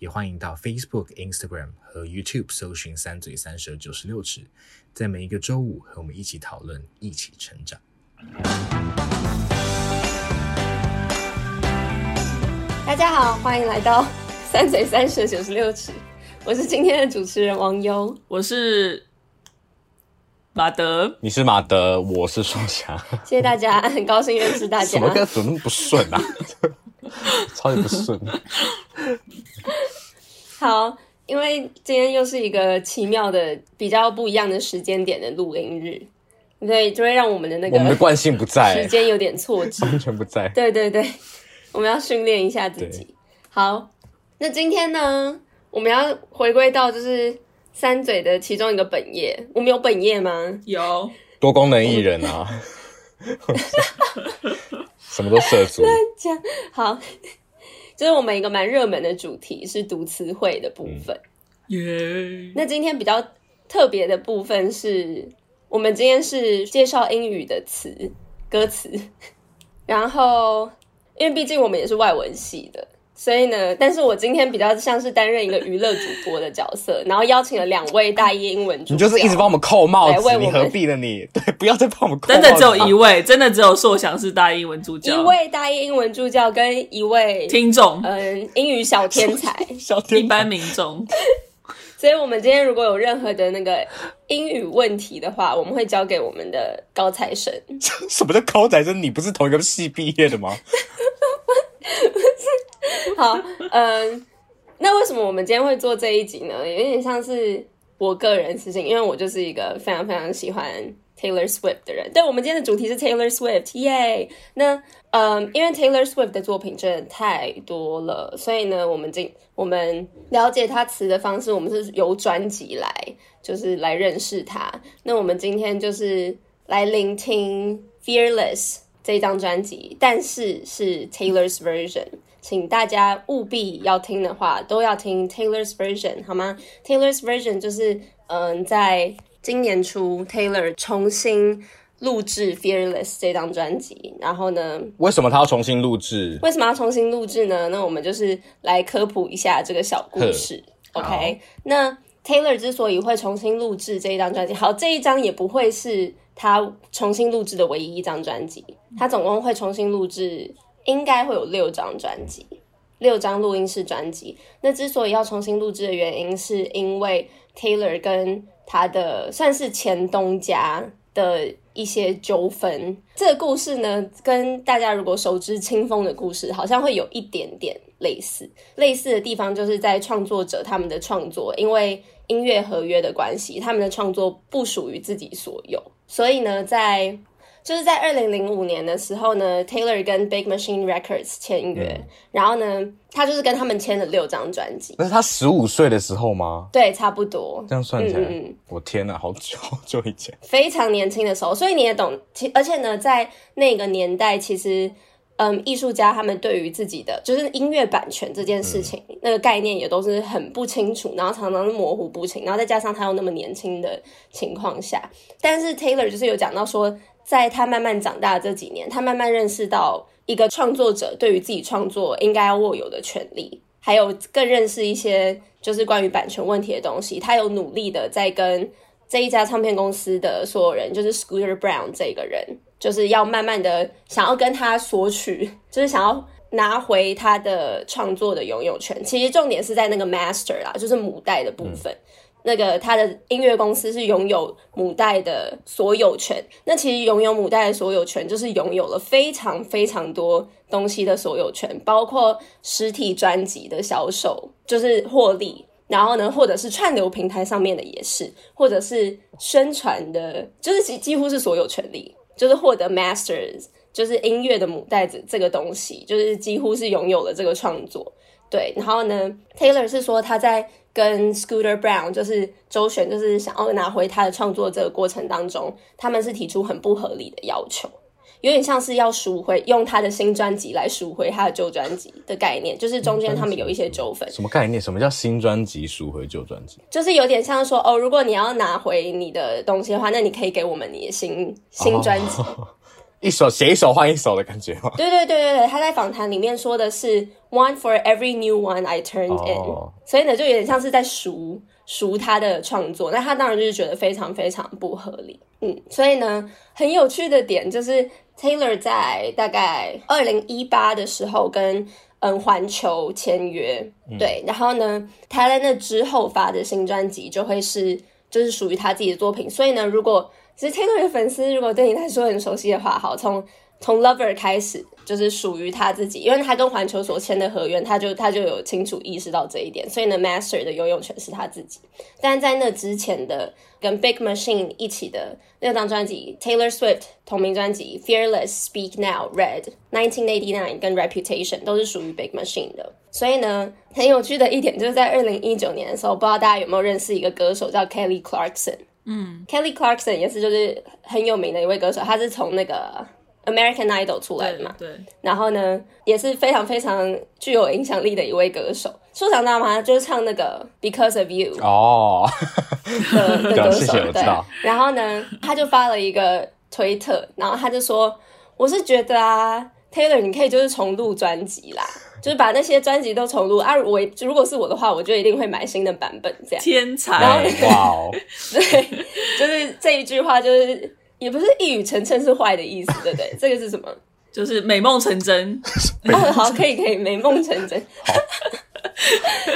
也欢迎到 Facebook、Instagram 和 YouTube 搜寻“三嘴三舌九十六尺”，在每一个周五和我们一起讨论，一起成长。大家好，欢迎来到 “三嘴三舌九十六尺”，我是今天的主持人王优，我是马德，你是马德，我是双侠。谢谢大家，很高兴认识大家。什么歌怎么那么不顺啊？超级不顺。好，因为今天又是一个奇妙的、比较不一样的时间点的录音日，对，就会让我们的那个我们的惯性不在，时间有点错置，完全不在。对对对，我们要训练一下自己。好，那今天呢，我们要回归到就是三嘴的其中一个本业。我们有本业吗？有，多功能艺人啊。什么都涉足。好，就是我们一个蛮热门的主题是读词汇的部分。耶、嗯！那今天比较特别的部分是，我们今天是介绍英语的词歌词，然后因为毕竟我们也是外文系的。所以呢，但是我今天比较像是担任一个娱乐主播的角色，然后邀请了两位大一英文主播，你就是一直帮我们扣帽子，你何必呢你？对，不要再帮我们扣帽子。真的只有一位，真的只有硕翔是大一英文助教，一位大一英文助教跟一位听众，嗯，英语小天才，小天才一般民众。所以我们今天如果有任何的那个英语问题的话，我们会交给我们的高材生。什么叫高材生？你不是同一个系毕业的吗？好，嗯，那为什么我们今天会做这一集呢？有点像是我个人事情，因为我就是一个非常非常喜欢 Taylor Swift 的人。对，我们今天的主题是 Taylor Swift，耶！那，嗯，因为 Taylor Swift 的作品真的太多了，所以呢，我们今我们了解他词的方式，我们是由专辑来，就是来认识他。那我们今天就是来聆听 Fearless 这张专辑，但是是 Taylor's version。请大家务必要听的话，都要听 Taylor's version 好吗？Taylor's version 就是，嗯，在今年初 Taylor 重新录制 Fearless 这张专辑，然后呢，为什么他要重新录制？为什么要重新录制呢？那我们就是来科普一下这个小故事。OK，那 Taylor 之所以会重新录制这一张专辑，好，这一张也不会是他重新录制的唯一一张专辑，他总共会重新录制。应该会有六张专辑，六张录音室专辑。那之所以要重新录制的原因，是因为 Taylor 跟他的算是前东家的一些纠纷。这个故事呢，跟大家如果熟知清风的故事，好像会有一点点类似。类似的地方就是在创作者他们的创作，因为音乐合约的关系，他们的创作不属于自己所有，所以呢，在就是在二零零五年的时候呢，Taylor 跟 Big Machine Records 签约，嗯，然后呢，他就是跟他们签了六张专辑。那是他十五岁的时候吗？对，差不多。这样算起来，嗯，我天哪，好久好久以前，非常年轻的时候，所以你也懂。其而且呢，在那个年代，其实，嗯，艺术家他们对于自己的就是音乐版权这件事情，嗯，那个概念也都是很不清楚，然后常常是模糊不清，然后再加上他又那么年轻的情况下，但是 Taylor 就是有讲到说。在他慢慢长大的这几年，他慢慢认识到一个创作者对于自己创作应该要握有的权利，还有更认识一些就是关于版权问题的东西。他有努力的在跟这一家唱片公司的所有人，就是 Scooter Brown 这个人，就是要慢慢的想要跟他索取，就是想要拿回他的创作的拥有权。其实重点是在那个 Master 啦，就是母带的部分。嗯那个他的音乐公司是拥有母带的所有权，那其实拥有母带的所有权，就是拥有了非常非常多东西的所有权，包括实体专辑的销售，就是获利，然后呢，或者是串流平台上面的也是，或者是宣传的，就是几几乎是所有权利，就是获得 masters，就是音乐的母带子这个东西，就是几乎是拥有了这个创作。对，然后呢，Taylor 是说他在跟 Scooter Brown 就是周旋，就是想要拿回他的创作这个过程当中，他们是提出很不合理的要求。有点像是要赎回，用他的新专辑来赎回他的旧专辑的概念，就是中间他们有一些纠纷。什么概念？什么叫新专辑赎回旧专辑？就是有点像说，哦，如果你要拿回你的东西的话，那你可以给我们你的新新专辑。哦，一首写一首换一首的感觉吗？对对对对对，他在访谈里面说的是 “one for every new one I turned in”，哦，所以呢，就有点像是在赎。赎他的创作，那他当然就是觉得非常非常不合理，嗯，所以呢，很有趣的点就是 Taylor 在大概二零一八的时候跟嗯环球签约，嗯，对，然后呢，他在那之后发的新专辑就会是就是属于他自己的作品，所以呢，如果其实 Taylor 的粉丝如果对你来说很熟悉的话，好，从从 Lover 开始。就是属于他自己，因为他跟环球所签的合约，他就他就有清楚意识到这一点，所以呢，Master 的游泳权是他自己。但在那之前的跟 Big Machine 一起的那张专辑，Taylor Swift 同名专辑，Fearless、Speak Now、Red、1989跟 Reputation 都是属于 Big Machine 的。所以呢，很有趣的一点就是在二零一九年的时候，不知道大家有没有认识一个歌手叫 Kelly Clarkson？嗯，Kelly Clarkson 也是就是很有名的一位歌手，他是从那个。American Idol 出来的嘛，对，对，然后呢，也是非常非常具有影响力的一位歌手。说想知道吗？就是唱那个 Because of You 哦的 的歌手，对。然后呢，他就发了一个推特，然后他就说：“我是觉得啊，Taylor，你可以就是重录专辑啦，就是把那些专辑都重录啊。我如果是我的话，我就一定会买新的版本这样。”天才，然后哇哦，对，就是这一句话就是。也不是一语成谶是坏的意思，对不对？这个是什么？就是美梦成真。哦，好，可以，可以，美梦成真。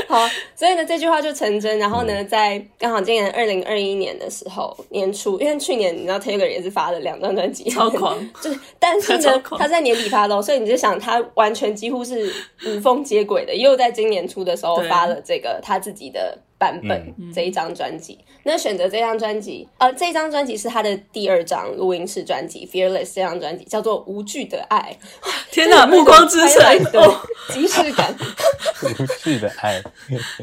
好，所以呢，这句话就成真。然后呢，在刚好今年二零二一年的时候年初，因为去年你知道 Taylor 也是发了两张专辑，超狂。就是，但是呢，他在年底发的，所以你就想，他完全几乎是无缝接轨的，又在今年初的时候发了这个他自己的。版本、嗯、这一张专辑，那选择这张专辑，呃，这张专辑是他的第二张录音室专辑《Fearless》这张专辑叫做《无惧的爱》。天哪，目光之城，哦，即视感，无惧的爱，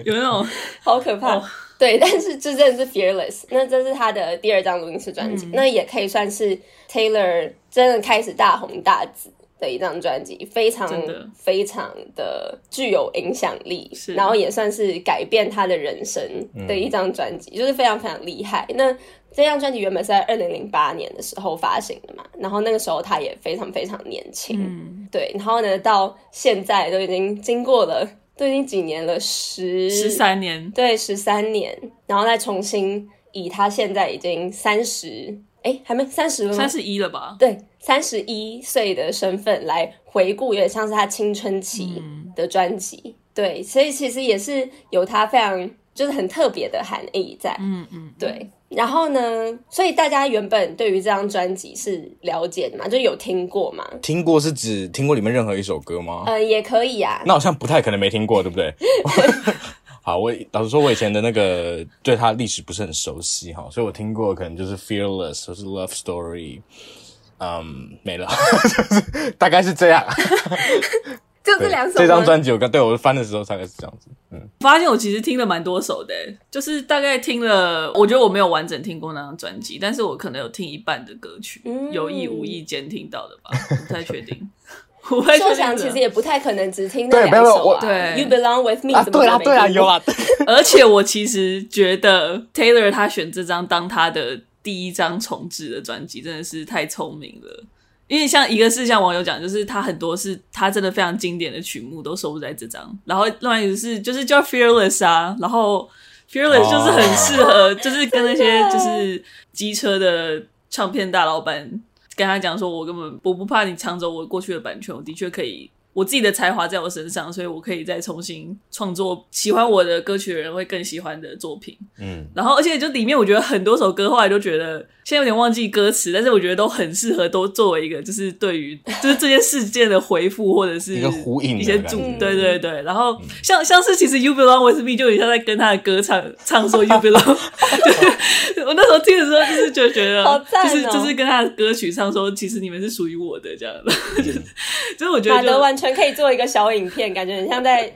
有那种好可怕。哦、对，但是这真的是《Fearless》，那这是他的第二张录音室专辑，嗯，那也可以算是 Taylor 真的开始大红大紫。的一张专辑，非常非常的具有影响力，然后也算是改变他的人生的一张专辑，嗯，就是非常非常厉害。那这张专辑原本是在二零零八年的时候发行的嘛，然后那个时候他也非常非常年轻，嗯，对。然后呢，到现在都已经经过了，都已经几年了，十十三年，对，十三年，然后再重新以他现在已经三十。哎，还没三十了吗？三十一了吧？对，三十一岁的身份来回顾，有点像是他青春期的专辑。嗯、对，所以其实也是有他非常就是很特别的含义在。嗯嗯，对。然后呢，所以大家原本对于这张专辑是了解的嘛？就有听过嘛？听过是指听过里面任何一首歌吗？呃，也可以啊。那好像不太可能没听过，对不对？好，我老实说，我以前的那个对他历史不是很熟悉哈，所以我听过可能就是 Fearless 或是 Love Story，嗯，没了，就 是大概是这样，就这两首。这张专辑我刚对我翻的时候大概是这样子，嗯，发现我其实听了蛮多首的，就是大概听了，我觉得我没有完整听过那张专辑，但是我可能有听一半的歌曲，嗯、有意无意间听到的吧，不太确定。我说想其实也不太可能只听那两首啊。对，You Belong With Me 啊，对啊，对啊，有啊。而且我其实觉得 Taylor 他选这张当他的第一张重置的专辑，真的是太聪明了。因为像一个是像网友讲，就是他很多是他真的非常经典的曲目都收录在这张，然后另外一个是就是叫 Fearless 啊，然后 Fearless 就是很适合，就是跟那些就是机车的唱片大老板。跟他讲说，我根本我不怕你抢走我过去的版权，我的确可以，我自己的才华在我身上，所以我可以再重新创作喜欢我的歌曲的人会更喜欢的作品。嗯，然后而且就里面我觉得很多首歌后来都觉得现在有点忘记歌词，但是我觉得都很适合，都作为一个就是对于就是这件事件的回复，或者是一个呼应，一些主，对对对。然后像像是其实 You Belong With Me 就有点像在跟他的歌唱唱说 You Belong，就我那时候听的时候就是就觉得，就是就是跟他的歌曲唱说，其实你们是属于我的这样的，就是就是我觉得马德完全可以做一个小影片，感觉很像在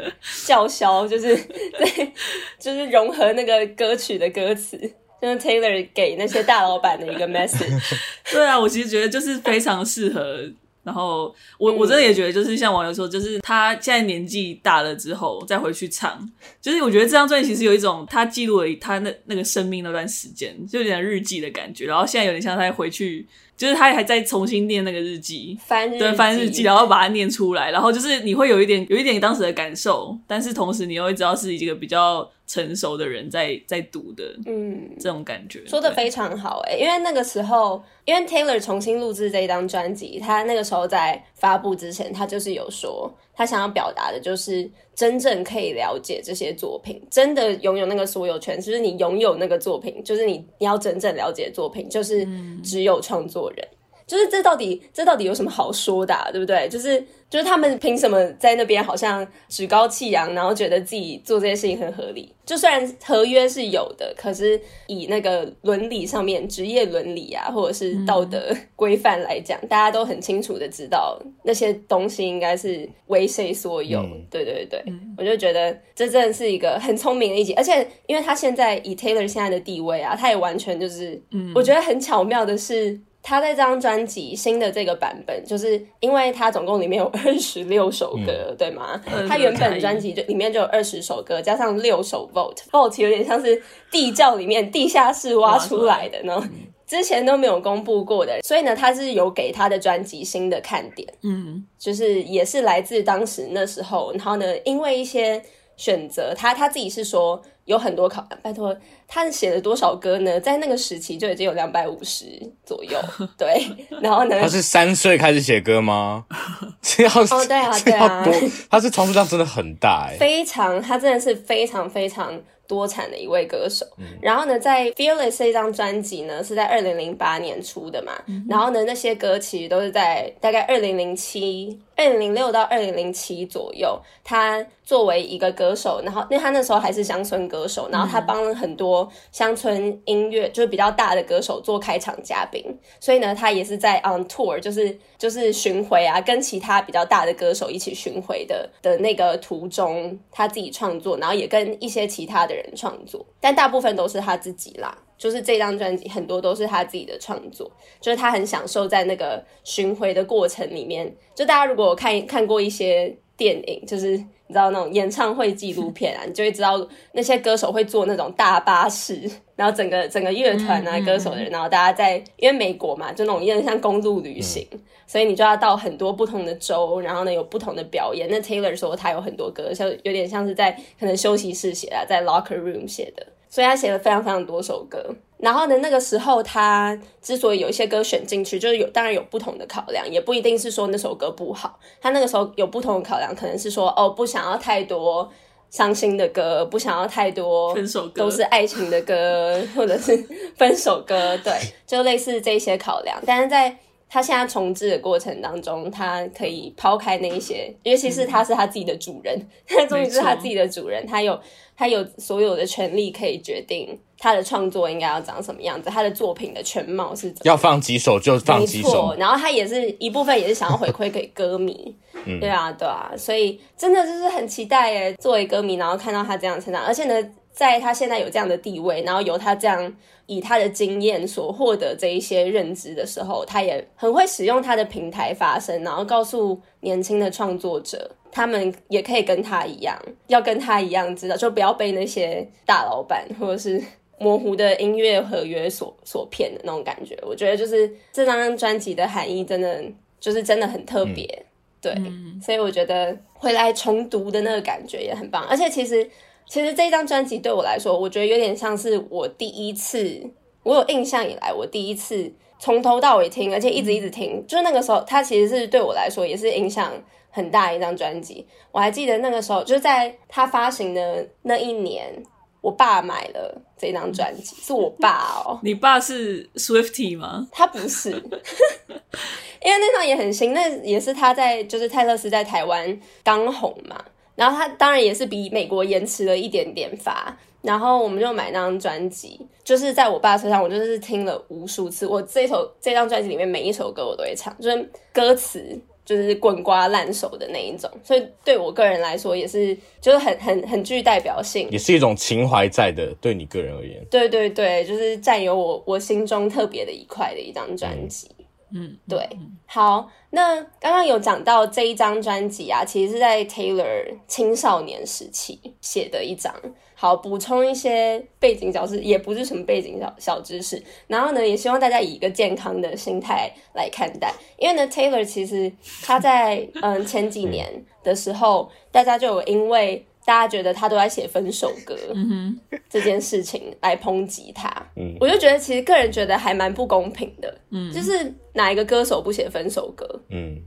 叫嚣，就是 对，就是融合那个歌曲的歌词。就是 Taylor 给那些大老板的一个 message。对啊，我其实觉得就是非常适合。然后我我真的也觉得，就是像网友说，就是他现在年纪大了之后再回去唱，就是我觉得这张专辑其实有一种他记录了他那那个生命那段时间，就有点日记的感觉。然后现在有点像他回去。就是他还在重新念那个日记，翻日记，对，翻日记，然后把它念出来，然后就是你会有一点有一点当时的感受，但是同时你又会知道是一个比较成熟的人在在读的，嗯，这种感觉说的非常好哎、欸，因为那个时候，因为 Taylor 重新录制这一张专辑，他那个时候在发布之前，他就是有说。他想要表达的就是真正可以了解这些作品，真的拥有那个所有权，就是你拥有那个作品，就是你你要真正了解作品，就是只有创作人。就是这到底这到底有什么好说的啊，对不对？就是就是他们凭什么在那边好像趾高气扬，然后觉得自己做这些事情很合理？就虽然合约是有的，可是以那个伦理上面，职业伦理啊，或者是道德规范来讲，嗯，大家都很清楚的知道那些东西应该是为谁所有。嗯，对对对，嗯，我就觉得这真的是一个很聪明的一集，而且因为他现在以 Taylor 现在的地位啊，他也完全就是，嗯，我觉得很巧妙的是。他在这张专辑新的这个版本，就是因为他总共里面有 二十六首歌，嗯、对吗？他原本专辑就里面就有二十首歌，加上六首 Vault，Vault 有点像是地窖里面地下室挖出来的呢，之前都没有公布过的，所以呢，他是有给他的专辑新的看点，嗯，就是也是来自当时那时候，然后呢，因为一些选择，他他自己是说。有很多考，拜托，他写了多少歌呢？在那个时期就已经有两百五十左右，对。然后呢？他是三岁开始写歌吗？这样哦，对啊，对啊。他是创作量真的很大哎，非常，他真的是非常非常。多产的一位歌手，嗯、然后呢，在《Fearless》这张专辑呢是在二零零八年出的嘛，嗯、然后呢，那些歌其实都是在大概二零零七、二零零六到二零零七左右，他作为一个歌手，然后因为他那时候还是乡村歌手，然后他帮了很多乡村音乐就是比较大的歌手做开场嘉宾，所以呢，他也是在 on tour，就是就是巡回啊，跟其他比较大的歌手一起巡回的的那个途中，他自己创作，然后也跟一些其他的人创作，但大部分都是他自己啦。就是这张专辑很多都是他自己的创作，就是他很享受在那个巡回的过程里面。就大家如果看看过一些电影，就是你知道那种演唱会纪录片啊，你就会知道那些歌手会坐那种大巴士，然后整个整个乐团啊、歌手的人，然后大家在因为美国嘛，就那种有点像公路旅行，所以你就要到很多不同的州，然后呢有不同的表演。那 Taylor 说他有很多歌，像有点像是在可能休息室写的，在 locker room 写的。所以他写了非常非常多首歌，然后呢，那个时候他之所以有一些歌选进去，就是有当然有不同的考量，也不一定是说那首歌不好。他那个时候有不同的考量，可能是说哦，不想要太多伤心的歌，不想要太多分手歌，都是爱情的歌，或者是 分手歌，对，就类似这些考量。但是在他现在重制的过程当中，他可以抛开那一些，尤其是他是他自己的主人，他 终于是他自己的主人，他有。他有所有的权利可以决定他的创作应该要长什么样子，他的作品的全貌是怎么。要放几首就放几首。然后他也是一部分也是想要回馈给歌迷，对啊，对啊，所以真的就是很期待耶，作为歌迷，然后看到他这样成长，而且呢，在他现在有这样的地位，然后由他这样以他的经验所获得这一些认知的时候，他也很会使用他的平台发声，然后告诉年轻的创作者。他们也可以跟他一样，要跟他一样知道，就不要被那些大老板或者是模糊的音乐合约所所骗的那种感觉。我觉得就是这张专辑的含义真的就是真的很特别，对，所以我觉得回来重读的那个感觉也很棒。而且其实其实这张专辑对我来说，我觉得有点像是我第一次，我有印象以来我第一次从头到尾听，而且一直一直听，嗯、就是那个时候，它其实是对我来说也是影响。很大一张专辑，我还记得那个时候，就是在它发行的那一年，我爸买了这张专辑，是我爸哦。你爸是 Swiftie 吗？他不是，因为那张也很新，那也是他在就是泰勒斯在台湾刚红嘛，然后他当然也是比美国延迟了一点点发。然后我们就买那张专辑，就是在我爸车上，我就是听了无数次。我这首这张专辑里面每一首歌我都会唱，就是歌词就是滚瓜烂熟的那一种。所以对我个人来说，也是就是很很很具代表性，也是一种情怀在的。对你个人而言，对对对，就是占有我我心中特别的一块的一张专辑。嗯嗯，对，好，那刚刚有讲到这一张专辑啊，其实是在 Taylor 青少年时期写的一张。好，补充一些背景小知识，也不是什么背景小小知识。然后呢，也希望大家以一个健康的心态来看待，因为呢，Taylor 其实他在嗯前几年的时候，大家就有因为。大家觉得他都在写分手歌，嗯哼，这件事情来抨击他，嗯，我就觉得其实个人觉得还蛮不公平的，嗯，就是哪一个歌手不写分手歌，嗯。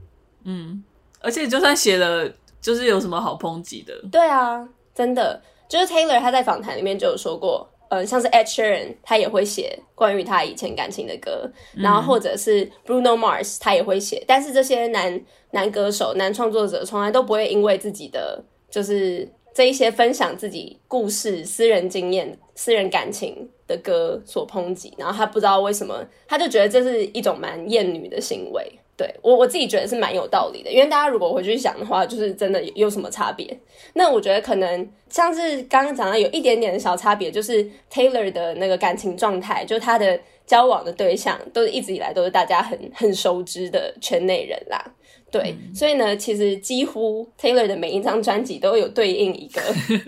嗯，而且就算写了，就是有什么好抨击的？对啊，真的，就是 Taylor 他在访谈里面就有说过，呃，像是 Ed Sheeran 他也会写关于他以前感情的歌，嗯，然后或者是 Bruno Mars 他也会写，但是这些男男歌手、男创作者从来都不会因为自己的就是。这一些分享自己故事、私人经验、私人感情的歌所抨击，然后他不知道为什么，他就觉得这是一种蛮厌女的行为。对，我我自己觉得是蛮有道理的，因为大家如果回去想的话，就是真的有什么差别？那我觉得可能像是刚刚讲的有一点点的小差别，就是 Taylor 的那个感情状态，就他的交往的对象都是一直以来都是大家很很熟知的圈内人啦。对，嗯、所以呢，其实几乎 Taylor 的每一张专辑都有对应一个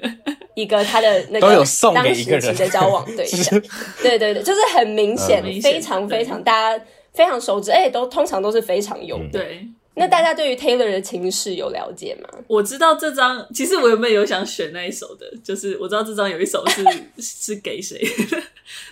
一个他的那个当时期的交往对象，对 对对，就是很明显，嗯、非常非常大家非常熟知，而且都通常都是非常有的。对，那大家对于 Taylor 的情事有了解吗？我知道这张，其实我有没有想选那一首的？就是我知道这张有一首是 是给谁，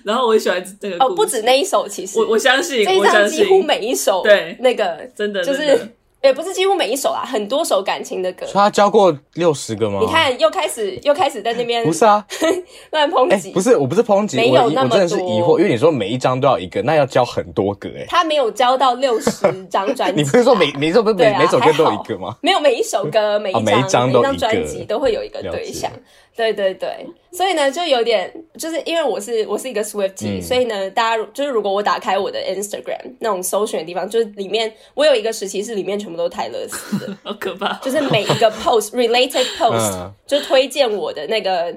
然后我喜欢这个哦，不止那一首，其实。我我相信这一张几乎每一首对。那个真的就是。也不是几乎每一首啦，很多首感情的歌。他教过六十个吗？你看，又开始又开始在那边不是啊，乱抨击。不是，我不是抨击，没有那么多。我真的是疑惑，因为你说每一张都要一个，那要教很多个哎。他没有教到六十张专辑。你不是说每每首不是每每首歌都有一个吗？没有，每一首歌每一张每一张专辑都会有一个对象。对对对，所以呢，就有点就是因为我是我是一个 Swiftie，、嗯、所以呢，大家就是如果我打开我的 Instagram 那种搜寻的地方，就是里面我有一个时期是里面全部都是泰勒斯的，好可怕！就是每一个 post related post、嗯、就推荐我的那个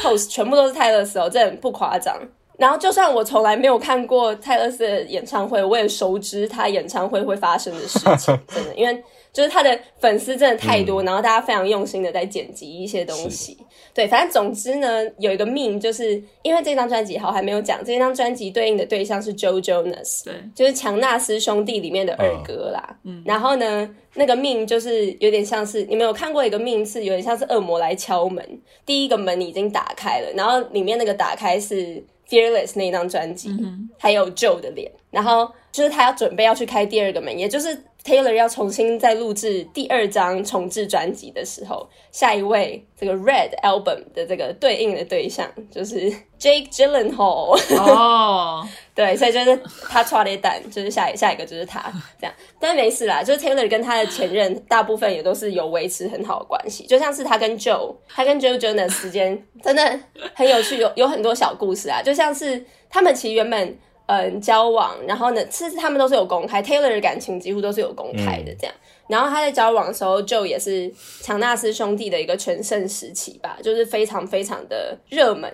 post 全部都是泰勒斯哦，这很不夸张。然后就算我从来没有看过泰勒斯的演唱会，我也熟知他演唱会会发生的事情，真的，因为。就是他的粉丝真的太多，嗯、然后大家非常用心的在剪辑一些东西。对，反正总之呢，有一个 meme，就是因为这张专辑好还没有讲，这张专辑对应的对象是 Joe Jonas，对，就是强纳斯兄弟里面的二哥啦。嗯，然后呢，那个 meme 就是有点像是你们有看过一个 meme，是有点像是恶魔来敲门，第一个门已经打开了，然后里面那个打开是 Fearless 那张专辑，嗯、还有 Joe 的脸，然后就是他要准备要去开第二个门，也就是。Taylor 要重新再录制第二张重制专辑的时候，下一位这个 Red Album 的这个对应的对象就是 Jake Gyllenhaal 哦，oh. 对，所以就是他剉咧等，就是下一下一个就是他这样，但没事啦，就是 Taylor 跟他的前任大部分也都是有维持很好的关系，就像是他跟 Joe，他跟 Joe Jonas 之间真的很有趣，有有很多小故事啊，就像是他们其实原本。嗯，交往，然后呢，其实他们都是有公开，Taylor 的感情几乎都是有公开的这样。嗯、然后他在交往的时候，Joe 也是强纳斯兄弟的一个全盛时期吧，就是非常非常的热门。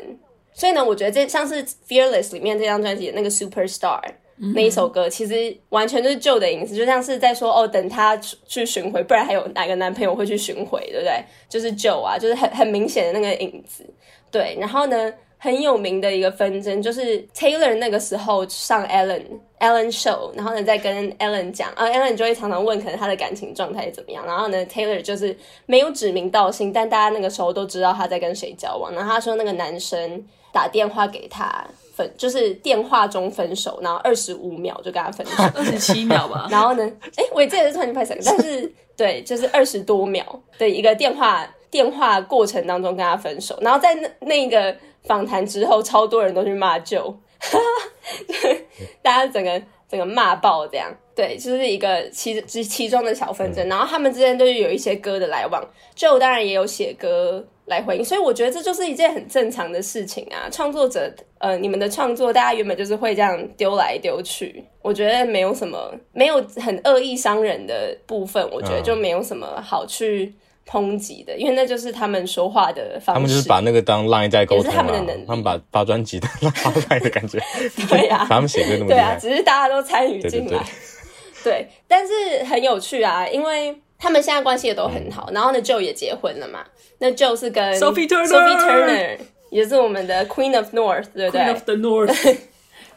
所以呢，我觉得这像是 Fearless 里面这张专辑的那个 Superstar、那一首歌，其实完全就是 Joe 的影子，就像是在说哦，等他去巡回，不然还有哪个男朋友会去巡回，对不对？就是 Joe 啊，就是很很明显的那个影子。对，然后呢？很有名的一个纷争，就是 Taylor 那个时候上 Ellen Ellen Show，然后呢再跟 Ellen 讲，啊 Ellen 就会常常问，可能他的感情状态怎么样，然后呢 Taylor 就是没有指名道姓，但大家那个时候都知道他在跟谁交往，然后他说那个男生打电话给他分，就是电话中分手，然后二十五秒就跟他分手，二十七秒吧，然后呢，哎，我也记得是突然拍手，但是 对，就是二十多秒的一个电话。电话过程当中跟他分手，然后在那那个访谈之后，超多人都去骂 Joe，大家整个整个骂爆这样。对，就是一个其其其中的小纷争，然后他们之间都是有一些歌的来往。Joe 当然也有写歌来回应，所以我觉得这就是一件很正常的事情啊。创作者，呃，你们的创作，大家原本就是会这样丢来丢去，我觉得没有什么，没有很恶意伤人的部分，我觉得就没有什么好去抨击的，因为那就是他们说话的方式。他们就是把那个当 line 在沟通，是他们的能力，他们把发专辑当 line 的感觉。对呀、啊，他们写歌那么对啊，只是大家都参与进来。对对对对，但是很有趣啊，因为他们现在关系也都很好。嗯、然后呢，Joe 也结婚了嘛。那 Joe 是跟 Sophie Turner，, Sophie Turner 也是我们的 Queen of North，对不对？Queen of the North，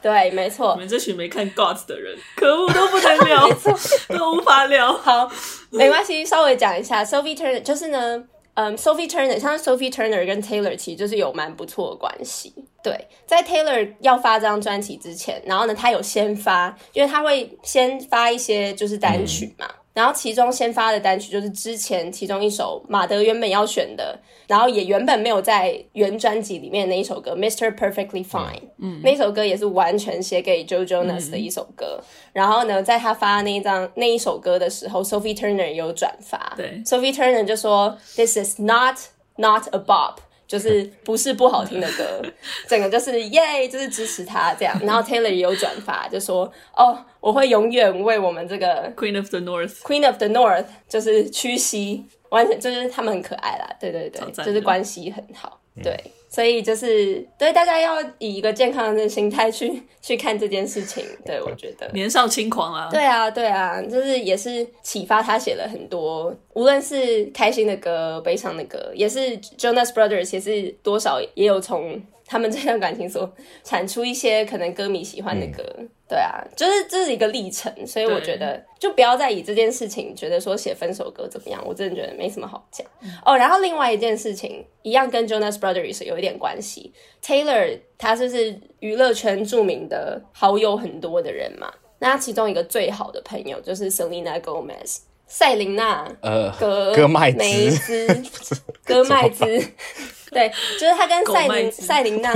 对，没错。你们这群没看 Gods 的人，可恶，都不能聊，没错，都无法聊。好，没关系，稍微讲一下 Sophie Turner，就是呢。嗯、um,，Sophie Turner 像 Sophie Turner 跟 Taylor 其实就是有蛮不错的关系。对，在 Taylor 要发这张专辑之前，然后呢，他有先发，因为他会先发一些就是单曲嘛。嗯然后其中先发的单曲就是之前其中一首马德原本要选的，然后也原本没有在原专辑里面的那一首歌《Mr. Perfectly Fine》，嗯，那首歌也是完全写给 Joe Jonas 的一首歌。嗯、然后呢，在他发那一张那一首歌的时候，Sophie Turner 有转发，对，Sophie Turner 就说：“This is not not a bop。”就是不是不好听的歌，整个就是耶，就是支持他这样。然后 Taylor 也有转发，就说哦，我会永远为我们这个 Queen of the North，Queen of the North 就是屈膝，完全就是他们很可爱啦，对对对，就是关系很好，对。嗯所以就是对大家要以一个健康的心态去 去看这件事情，对我觉得。年少轻狂啊，对啊对啊，就是也是启发他写了很多，无论是开心的歌、悲伤的歌，也是 Jonas Brothers 也是多少也有从。他们这段感情所产出一些可能歌迷喜欢的歌，嗯、对啊，就是这是一个历程，所以我觉得就不要再以这件事情觉得说写分手歌怎么样，我真的觉得没什么好讲、嗯、哦。然后另外一件事情一样跟 Jonas Brothers 有一点关系，Taylor 他就是娱乐圈著名的好友很多的人嘛，那他其中一个最好的朋友就是 Selena Gomez。赛琳娜，呃，葛葛麦兹，戈麦兹，对，就是他跟赛琳赛琳娜，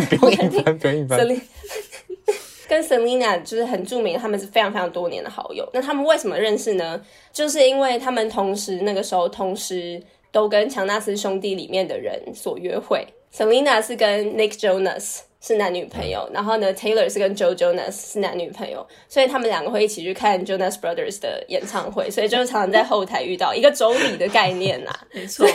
跟 Selina 就是很著名，他们是非常非常多年的好友。那他们为什么认识呢？就是因为他们同时那个时候同时都跟强纳斯兄弟里面的人所约会。Selina 是跟 Nick Jonas。是男女朋友，然后呢，Taylor 是跟 Joe Jonas 是男女朋友，所以他们两个会一起去看 Jonas Brothers 的演唱会，所以就常常在后台遇到一个妯娌的概念呐、啊，没错。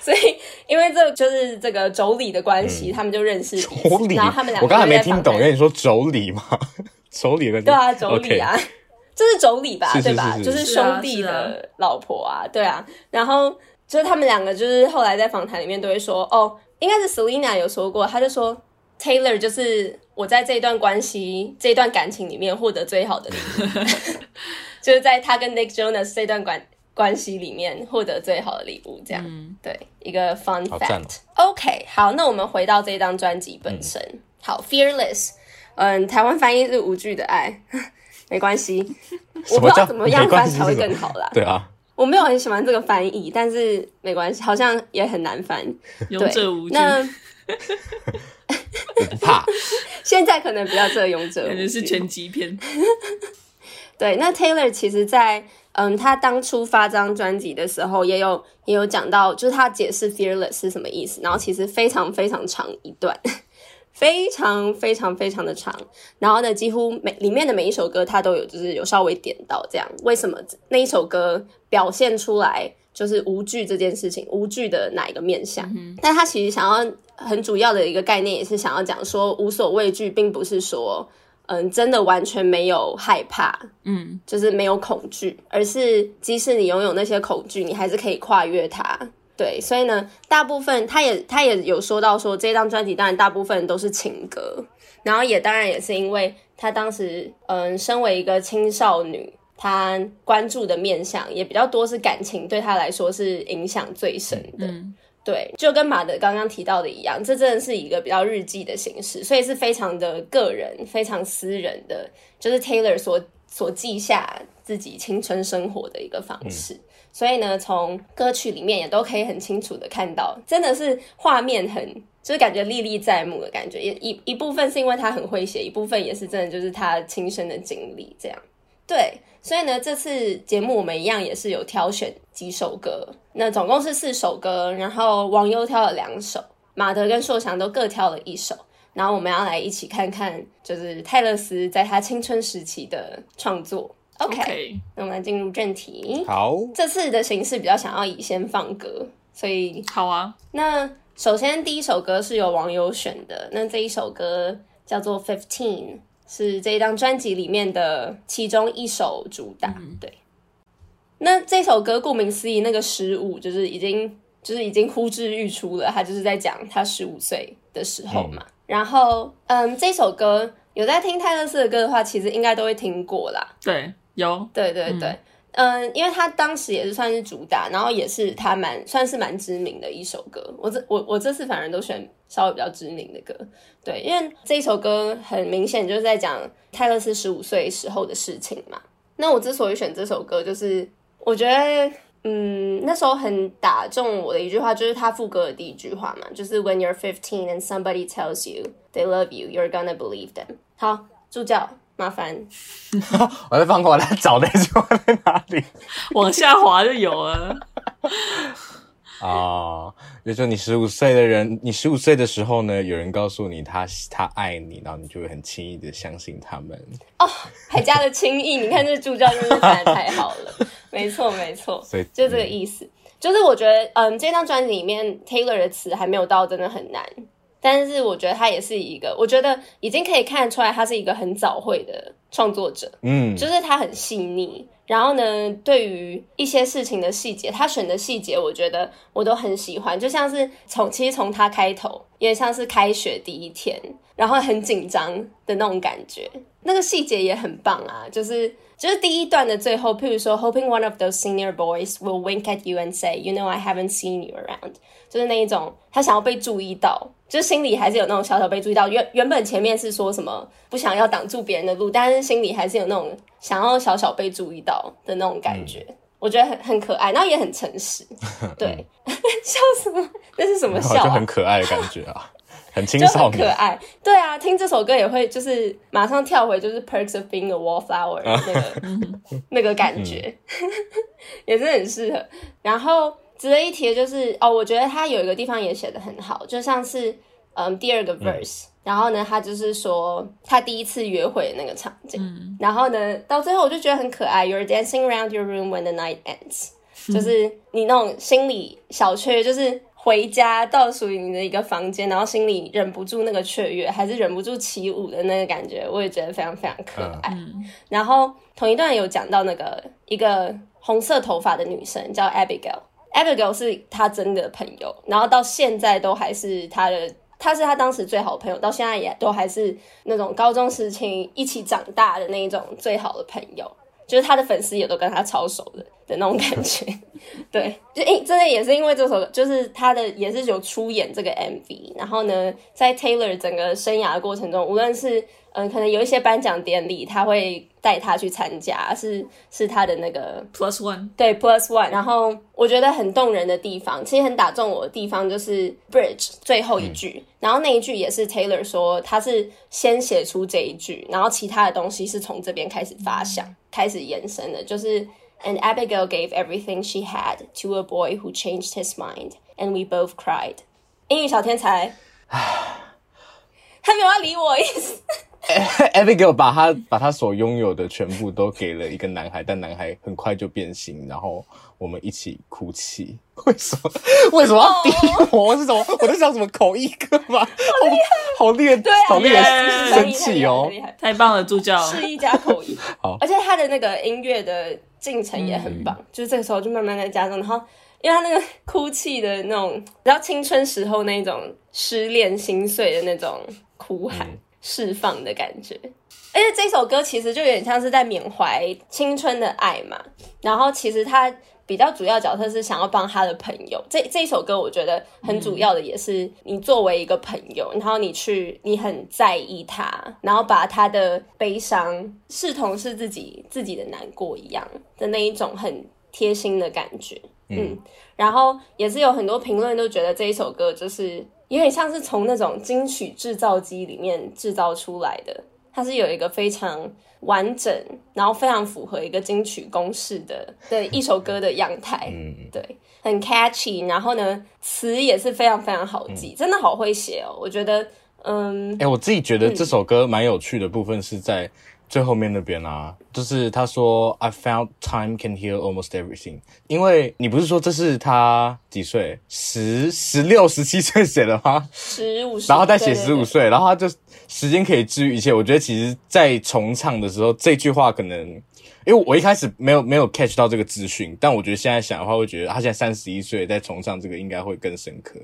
所以因为这就是这个妯娌的关系，嗯、他们就认识彼此。妯娌，然后他们两个，我刚才没听懂，因为你说妯娌嘛，妯娌的对啊，妯娌啊，这是妯娌吧，对吧？就是兄弟的老婆啊，对啊。然后就是他们两个，就是后来在访谈里面都会说，哦，应该是 Selina 有说过，他就说。Taylor 就是我在这一段关系、这段感情里面获得最好的礼物，就是在他跟 Nick Jonas 这段关关系里面获得最好的礼物，这样、嗯、对一个 fun fact。OK，好，那我们回到这张专辑本身。嗯、好，Fearless，嗯，台湾翻译是无惧的爱，没关系，我不知道怎么样翻才会更好啦。对啊，我没有很喜欢这个翻译，但是没关系，好像也很难翻。勇者无惧。那 我不怕，现在可能比较这勇者，可能是拳击片。对，那 Taylor 其实在，在嗯，他当初发这张专辑的时候，也有也有讲到，就是他解释 Fearless 是什么意思，然后其实非常非常长一段，非常非常非常的长。然后呢，几乎每里面的每一首歌，他都有就是有稍微点到这样，为什么那一首歌表现出来就是无惧这件事情，无惧的哪一个面向？嗯、但他其实想要。很主要的一个概念也是想要讲说，无所畏惧，并不是说，嗯，真的完全没有害怕，嗯，就是没有恐惧，而是即使你拥有那些恐惧，你还是可以跨越它。对，所以呢，大部分他也他也有说到说，这张专辑当然大部分都是情歌，然后也当然也是因为他当时，嗯，身为一个青少女，他关注的面向也比较多是感情，对他来说是影响最深的。嗯对，就跟马德刚刚提到的一样，这真的是一个比较日记的形式，所以是非常的个人、非常私人的，就是 Taylor 所所记下自己青春生活的一个方式。嗯、所以呢，从歌曲里面也都可以很清楚的看到，真的是画面很，就是感觉历历在目的感觉。也一一部分是因为他很会写，一部分也是真的就是他亲身的经历这样。对，所以呢，这次节目我们一样也是有挑选几首歌，那总共是四首歌，然后王优挑了两首，马德跟硕翔都各挑了一首，然后我们要来一起看看，就是泰勒斯在他青春时期的创作。OK，, okay. 那我们来进入正题。好，这次的形式比较想要以先放歌，所以好啊。那首先第一首歌是由王优选的，那这一首歌叫做《Fifteen》。是这一张专辑里面的其中一首主打，嗯、对。那这首歌顾名思义，那个十五就是已经就是已经呼之欲出了，他就是在讲他十五岁的时候嘛。嗯、然后，嗯，这首歌有在听泰勒斯的歌的话，其实应该都会听过啦。对，有，对对对。嗯嗯，因为他当时也是算是主打，然后也是他蛮算是蛮知名的一首歌。我这我我这次反而都选稍微比较知名的歌，对，因为这一首歌很明显就是在讲泰勒斯十五岁时候的事情嘛。那我之所以选这首歌，就是我觉得，嗯，那时候很打中我的一句话，就是他副歌的第一句话嘛，就是 When you're fifteen and somebody tells you they love you, you're gonna believe them。好，助教。麻烦，我在放空，我在找那句话在哪里，往下滑就有了。哦，比如说你十五岁的人，你十五岁的时候呢，有人告诉你他他爱你，然后你就会很轻易的相信他们。哦，还加了轻易，你看这助教真是讲得太好了。没错，没错，所以就这个意思。嗯、就是我觉得，嗯，这张专辑里面 Taylor 的词还没有到，真的很难。但是我觉得他也是一个，我觉得已经可以看得出来，他是一个很早慧的创作者。嗯，就是他很细腻，然后呢，对于一些事情的细节，他选的细节，我觉得我都很喜欢。就像是从其实从他开头，也像是开学第一天，然后很紧张的那种感觉，那个细节也很棒啊。就是就是第一段的最后，譬如说，hoping one of those senior boys will wink at you and say, you know, I haven't seen you around，就是那一种他想要被注意到。就是心里还是有那种小小被注意到，原原本前面是说什么不想要挡住别人的路，但是心里还是有那种想要小小被注意到的那种感觉，嗯、我觉得很很可爱，然后也很诚实。对，嗯、笑什么？那是什么 笑、啊？就很可爱的感觉啊，很青少年，可爱。对啊，听这首歌也会就是马上跳回就是 Perks of Being a Wallflower 那个 那个感觉，嗯、也是很适合。然后。值得一提的就是哦，我觉得他有一个地方也写的很好，就像是嗯第二个 verse，嗯，然后呢，他就是说他第一次约会的那个场景，嗯，然后呢，到最后我就觉得很可爱，You're dancing around your room when the night ends，嗯，就是你那种心理小雀跃，就是回家到属于你的一个房间，然后心里忍不住那个雀跃，还是忍不住起舞的那个感觉，我也觉得非常非常可爱。嗯，然后同一段有讲到那个一个红色头发的女生叫 Abigail。Abigail 是她真的朋友，然后到现在都还是她的，他是他当时最好的朋友，到现在也都还是那种高中时期一起长大的那一种最好的朋友，就是他的粉丝也都跟他超熟的的那种感 觉。对，就诶、欸，真的也是因为这首，就是他的也是有出演这个 MV，然后呢，在 Taylor 整个生涯的过程中，无论是嗯，可能有一些颁奖典礼，他会带他去参加，是是他的那个 Plus One，对 Plus One。然后我觉得很动人的地方，其实很打中我的地方就是 Bridge 最后一句，嗯、然后那一句也是 Taylor 说他是先写出这一句，然后其他的东西是从这边开始发想、嗯、开始延伸的，就是 And Abigail gave everything she had to a boy who changed his mind, and we both cried。英语小天才，他没有要理我意思。Abigail 把他把他所拥有的全部都给了一个男孩，但男孩很快就变心，然后我们一起哭泣。为什么？为什么要逼我？我是什么？我在讲什么口译课吗？好厉害，对，好厉害，生气哦！太棒了，助教，示意加口译。好，而且他的那个音乐的进程也很棒，就是这个时候就慢慢在加重，然后因为他那个哭泣的那种，比较青春时候那种失恋心碎的那种哭喊。释放的感觉，而且这首歌其实就有点像是在缅怀青春的爱嘛。然后其实他比较主要角色是想要帮他的朋友。这这一首歌我觉得很主要的也是你作为一个朋友，然后你去你很在意他，然后把他的悲伤视同是自己自己的难过一样的那一种很贴心的感觉。嗯，嗯，然后也是有很多评论都觉得这一首歌就是有点像是从那种金曲制造机里面制造出来的，它是有一个非常完整，然后非常符合一个金曲公式的的一首歌的样态。嗯，对，很 catchy，然后呢，词也是非常非常好记，嗯、真的好会写哦，我觉得，嗯，哎、欸，我自己觉得这首歌蛮有趣的部分是在。最后面那边啊，就是他说 I found time can heal almost everything。因为你不是说这是他几岁？十、十六、十七岁写的吗？十五岁，然后再写十五岁，然后他就时间可以治愈一切。我觉得其实，在重唱的时候，这句话可能，因为我一开始没有没有 catch 到这个资讯，但我觉得现在想的话，会觉得他现在三十一岁，在重唱这个应该会更深刻。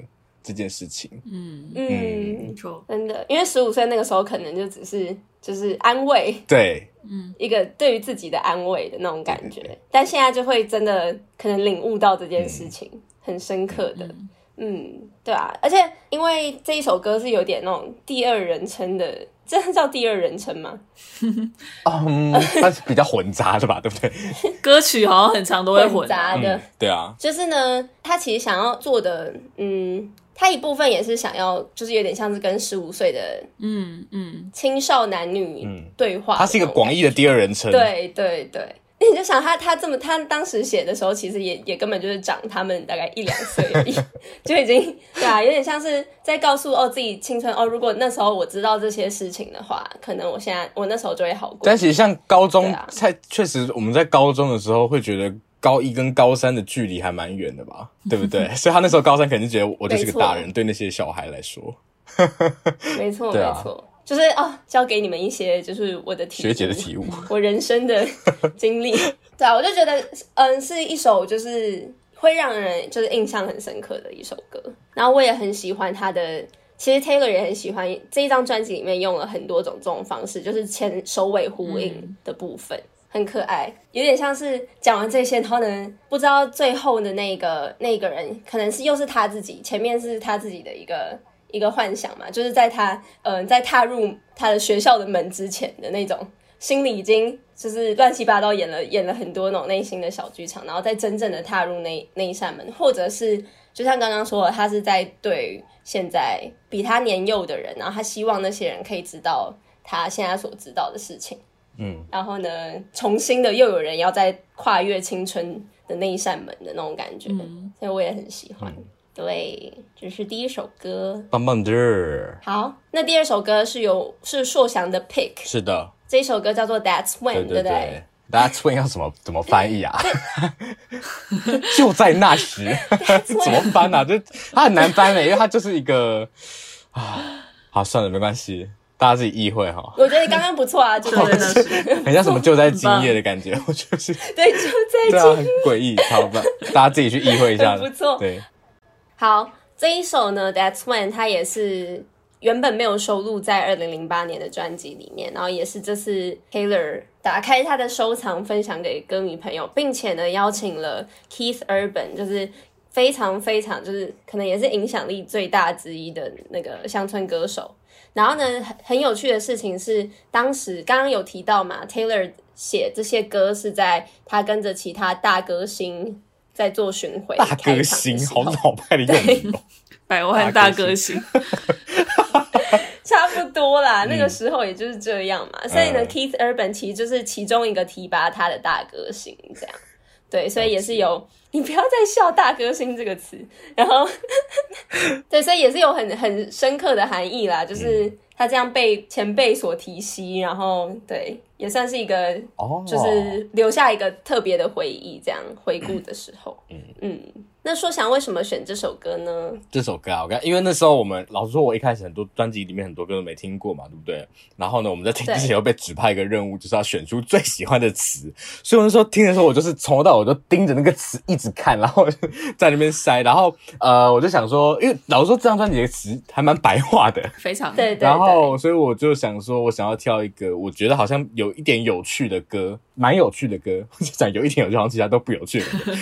这件事情，嗯嗯，没错，真的，因为十五岁那个时候可能就只是就是安慰，对，嗯，一个对于自己的安慰的那种感觉，但现在就会真的可能领悟到这件事情，嗯、很深刻的，嗯，嗯，对啊，而且因为这一首歌是有点那种第二人称的，这样叫第二人称吗？嗯，它是比较混杂的吧，对不对？歌曲好像很长都会混杂的、嗯，对啊，就是呢，他其实想要做的，嗯。他一部分也是想要，就是有点像是跟十五岁的嗯嗯青少男女对话。他是一个广义的第二人称。对对对，你就想他他这么他当时写的时候，其实也也根本就是长他们大概一两岁而已，就已经对啊，有点像是在告诉哦自己青春哦，如果那时候我知道这些事情的话，可能我现在我那时候就会好过。但其实像高中，在确实我们在高中的时候会觉得。高一跟高三的距离还蛮远的吧，对不对？所以他那时候高三肯定觉得我就是个大人，对那些小孩来说，没错，没错，就是哦，教给你们一些就是我的学姐的体悟，我人生的经历。对啊，我就觉得嗯，是一首就是会让人就是印象很深刻的一首歌。然后我也很喜欢他的，其实 Taylor 也很喜欢这一张专辑里面用了很多种这种方式，就是前首尾呼应的部分。嗯很可爱，有点像是讲完这些，然后呢，不知道最后的那个那个人，可能是又是他自己，前面是他自己的一个一个幻想嘛，就是在他嗯、在踏入他的学校的门之前的那种，心里已经就是乱七八糟演了演了很多那种内心的小剧场，然后再真正的踏入那那一扇门，或者是就像刚刚说的，他是在对现在比他年幼的人，然后他希望那些人可以知道他现在所知道的事情。嗯，然后呢，重新的又有人要再跨越青春的那一扇门的那种感觉，嗯、所以我也很喜欢。嗯、对，这是第一首歌，棒棒的。好，那第二首歌是有是硕翔的 Pick，是的，这一首歌叫做 That's When，对，对，对，对不对？That's When 要怎么怎么翻译啊？就在那时，怎么翻啊？就它很难翻的，因为它就是一个啊，好算了，没关系。大家自己意会哈，我觉得你刚刚不错啊，就真的是。很像什么就在今夜的感觉，我就是。对就在今夜，很诡异，好吧，大家自己去意会一下，不错，对。好，这一首呢，That's When，它也是原本没有收录在二零零八年的专辑里面，然后也是这次 Taylor 打开他的收藏，分享给歌迷朋友，并且呢邀请了 Keith Urban，就是非常非常就是可能也是影响力最大之一的那个乡村歌手。然后呢，很很有趣的事情是，当时刚刚有提到嘛，Taylor 写这些歌是在他跟着其他大歌星在做巡回。大歌星，好老派的用语，百万大歌星，差不多啦。嗯、那个时候也就是这样嘛。所以呢、嗯、，Keith Urban 其实就是其中一个提拔他的大歌星，这样。对，所以也是有。你不要再笑“大歌星”这个词，然后，对，所以也是有很很深刻的含义啦，就是他这样被前辈所提携，然后对，也算是一个，就是留下一个特别的回忆，这样回顾的时候，嗯。嗯，那说想为什么选这首歌呢？这首歌啊，我看，因为那时候我们老实说，我一开始很多专辑里面很多歌都没听过嘛，对不对？然后呢，我们在听之前又被指派一个任务，就是要选出最喜欢的词。所以我那时候听的时候，我就是从头到尾都盯着那个词一直看，然后 在那边筛。然后呃，我就想说，因为老实说，这张专辑的词还蛮白话的，非常对，对对。然后，所以我就想说，我想要挑一个我觉得好像有一点有趣的歌，蛮有趣的歌。我就讲有一点有趣，好像其他都不有趣的歌，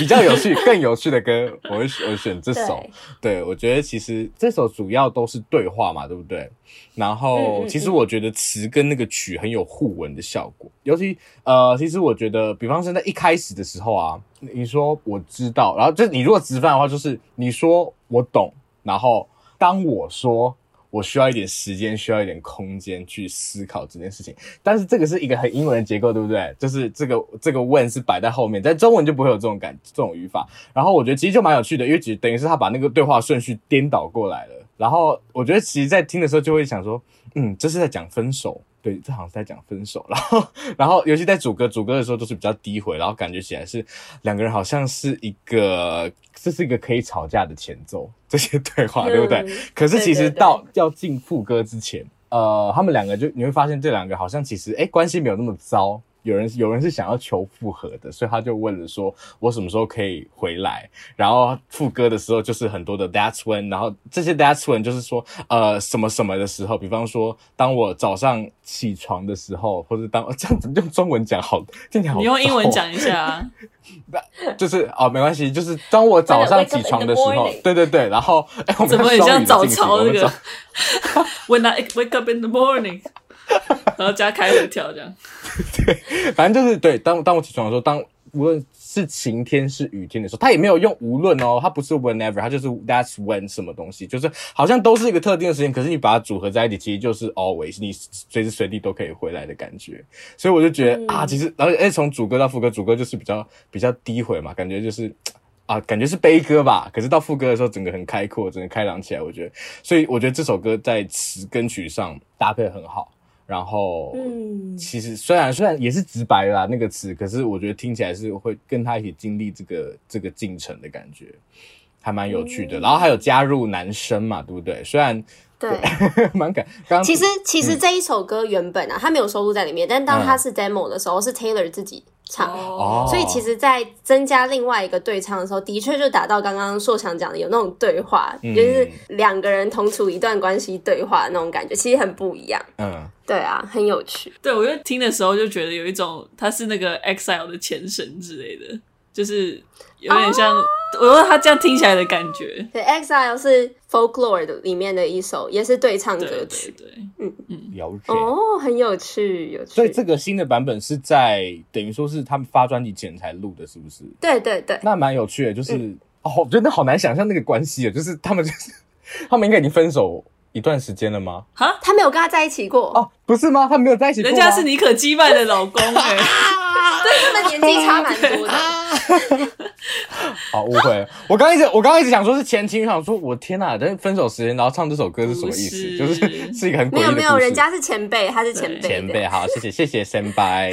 比较有趣、更有趣的歌，我会。我选这首，对，对，我觉得其实这首主要都是对话嘛，对不对？然后其实我觉得词跟那个曲很有互文的效果，尤其呃，其实我觉得，比方说在一开始的时候啊，你说我知道，然后就你如果直翻的话，就是你说我懂，然后当我说。我需要一点时间，需要一点空间去思考这件事情。但是这个是一个很英文的结构，对不对？就是这个这个 when 是摆在后面，在中文就不会有这种感这种语法。然后我觉得其实就蛮有趣的，因为其实等于是他把那个对话顺序颠倒过来了。然后我觉得其实，在听的时候就会想说，嗯，这是在讲分手。对，这好像是在讲分手。然后，然后尤其在主歌主歌的时候都是比较低回，然后感觉起来是两个人好像是一个，这是一个可以吵架的前奏，这些对话，对不对？嗯、可是其实到要进副歌之前，呃，他们两个就你会发现这两个好像其实哎关系没有那么糟。有人有人是想要求复合的，所以他就问了说：“我什么时候可以回来？”然后副歌的时候就是很多的 That's when，然后这些 That's when 就是说呃什么什么的时候，比方说当我早上起床的时候，或者当这样子用中文讲好听起来好，你用英文讲一下啊。就是哦，没关系，就是当我早上起床的时候，对对对，然后哎，我们怎么也像早操那个？When I wake up in the morning。然后加开合跳这样，对，反正就是对。当当我起床的时候，当无论是晴天是雨天的时候，他也没有用无论哦，他不是 whenever，他就是 that's when 什么东西，就是好像都是一个特定的时间，可是你把它组合在一起，其实就是 always，你随时随地都可以回来的感觉。所以我就觉得、嗯、啊，其实然后哎，从主歌到副歌，主歌就是比较比较低回嘛，感觉就是啊，感觉是悲歌吧。可是到副歌的时候，整个很开阔，整个开朗起来，我觉得。所以我觉得这首歌在词跟曲上搭配很好。然后，嗯，其实虽然虽然也是直白啦那个词，可是我觉得听起来是会跟他一起经历这个这个进程的感觉，还蛮有趣的。嗯、然后还有加入男生嘛，对不对？虽然对，蛮感。刚其实其实这一首歌原本啊，他没有收录在里面，但当他是 demo 的时候，是 Taylor 自己。唱，哦、所以其实，在增加另外一个对唱的时候，的确就达到刚刚硕强讲的有那种对话，嗯、就是两个人同处一段关系对话的那种感觉，其实很不一样。嗯，对啊，很有趣。对，我觉得听的时候就觉得有一种他是那个 EXILE 的前身之类的，就是有点像。哦我说他这样听起来的感觉，对，EXILE 是 Folklore 的里面的一首，也是对唱歌曲，对，对，对，嗯嗯，了解哦，很有趣，有趣。所以这个新的版本是在等于说是他们发专辑前才录的，是不是？对对对，那蛮有趣的，就是、嗯、哦，我觉得好难想象那个关系啊，就是他们就是他们应该已经分手一段时间了吗？哈，他没有跟他在一起过哦，不是吗？他没有在一起过，人家是妮可基嫚的老公哎、欸，对，他们年纪差蛮多的。好误会，我刚一直我刚刚一直想说是前妻，我想说我天哪，但是分手时间然后唱这首歌是什么意思？是就是 是一个。没有没有，人家是前辈，他是前辈。前辈好，谢谢谢谢先拜，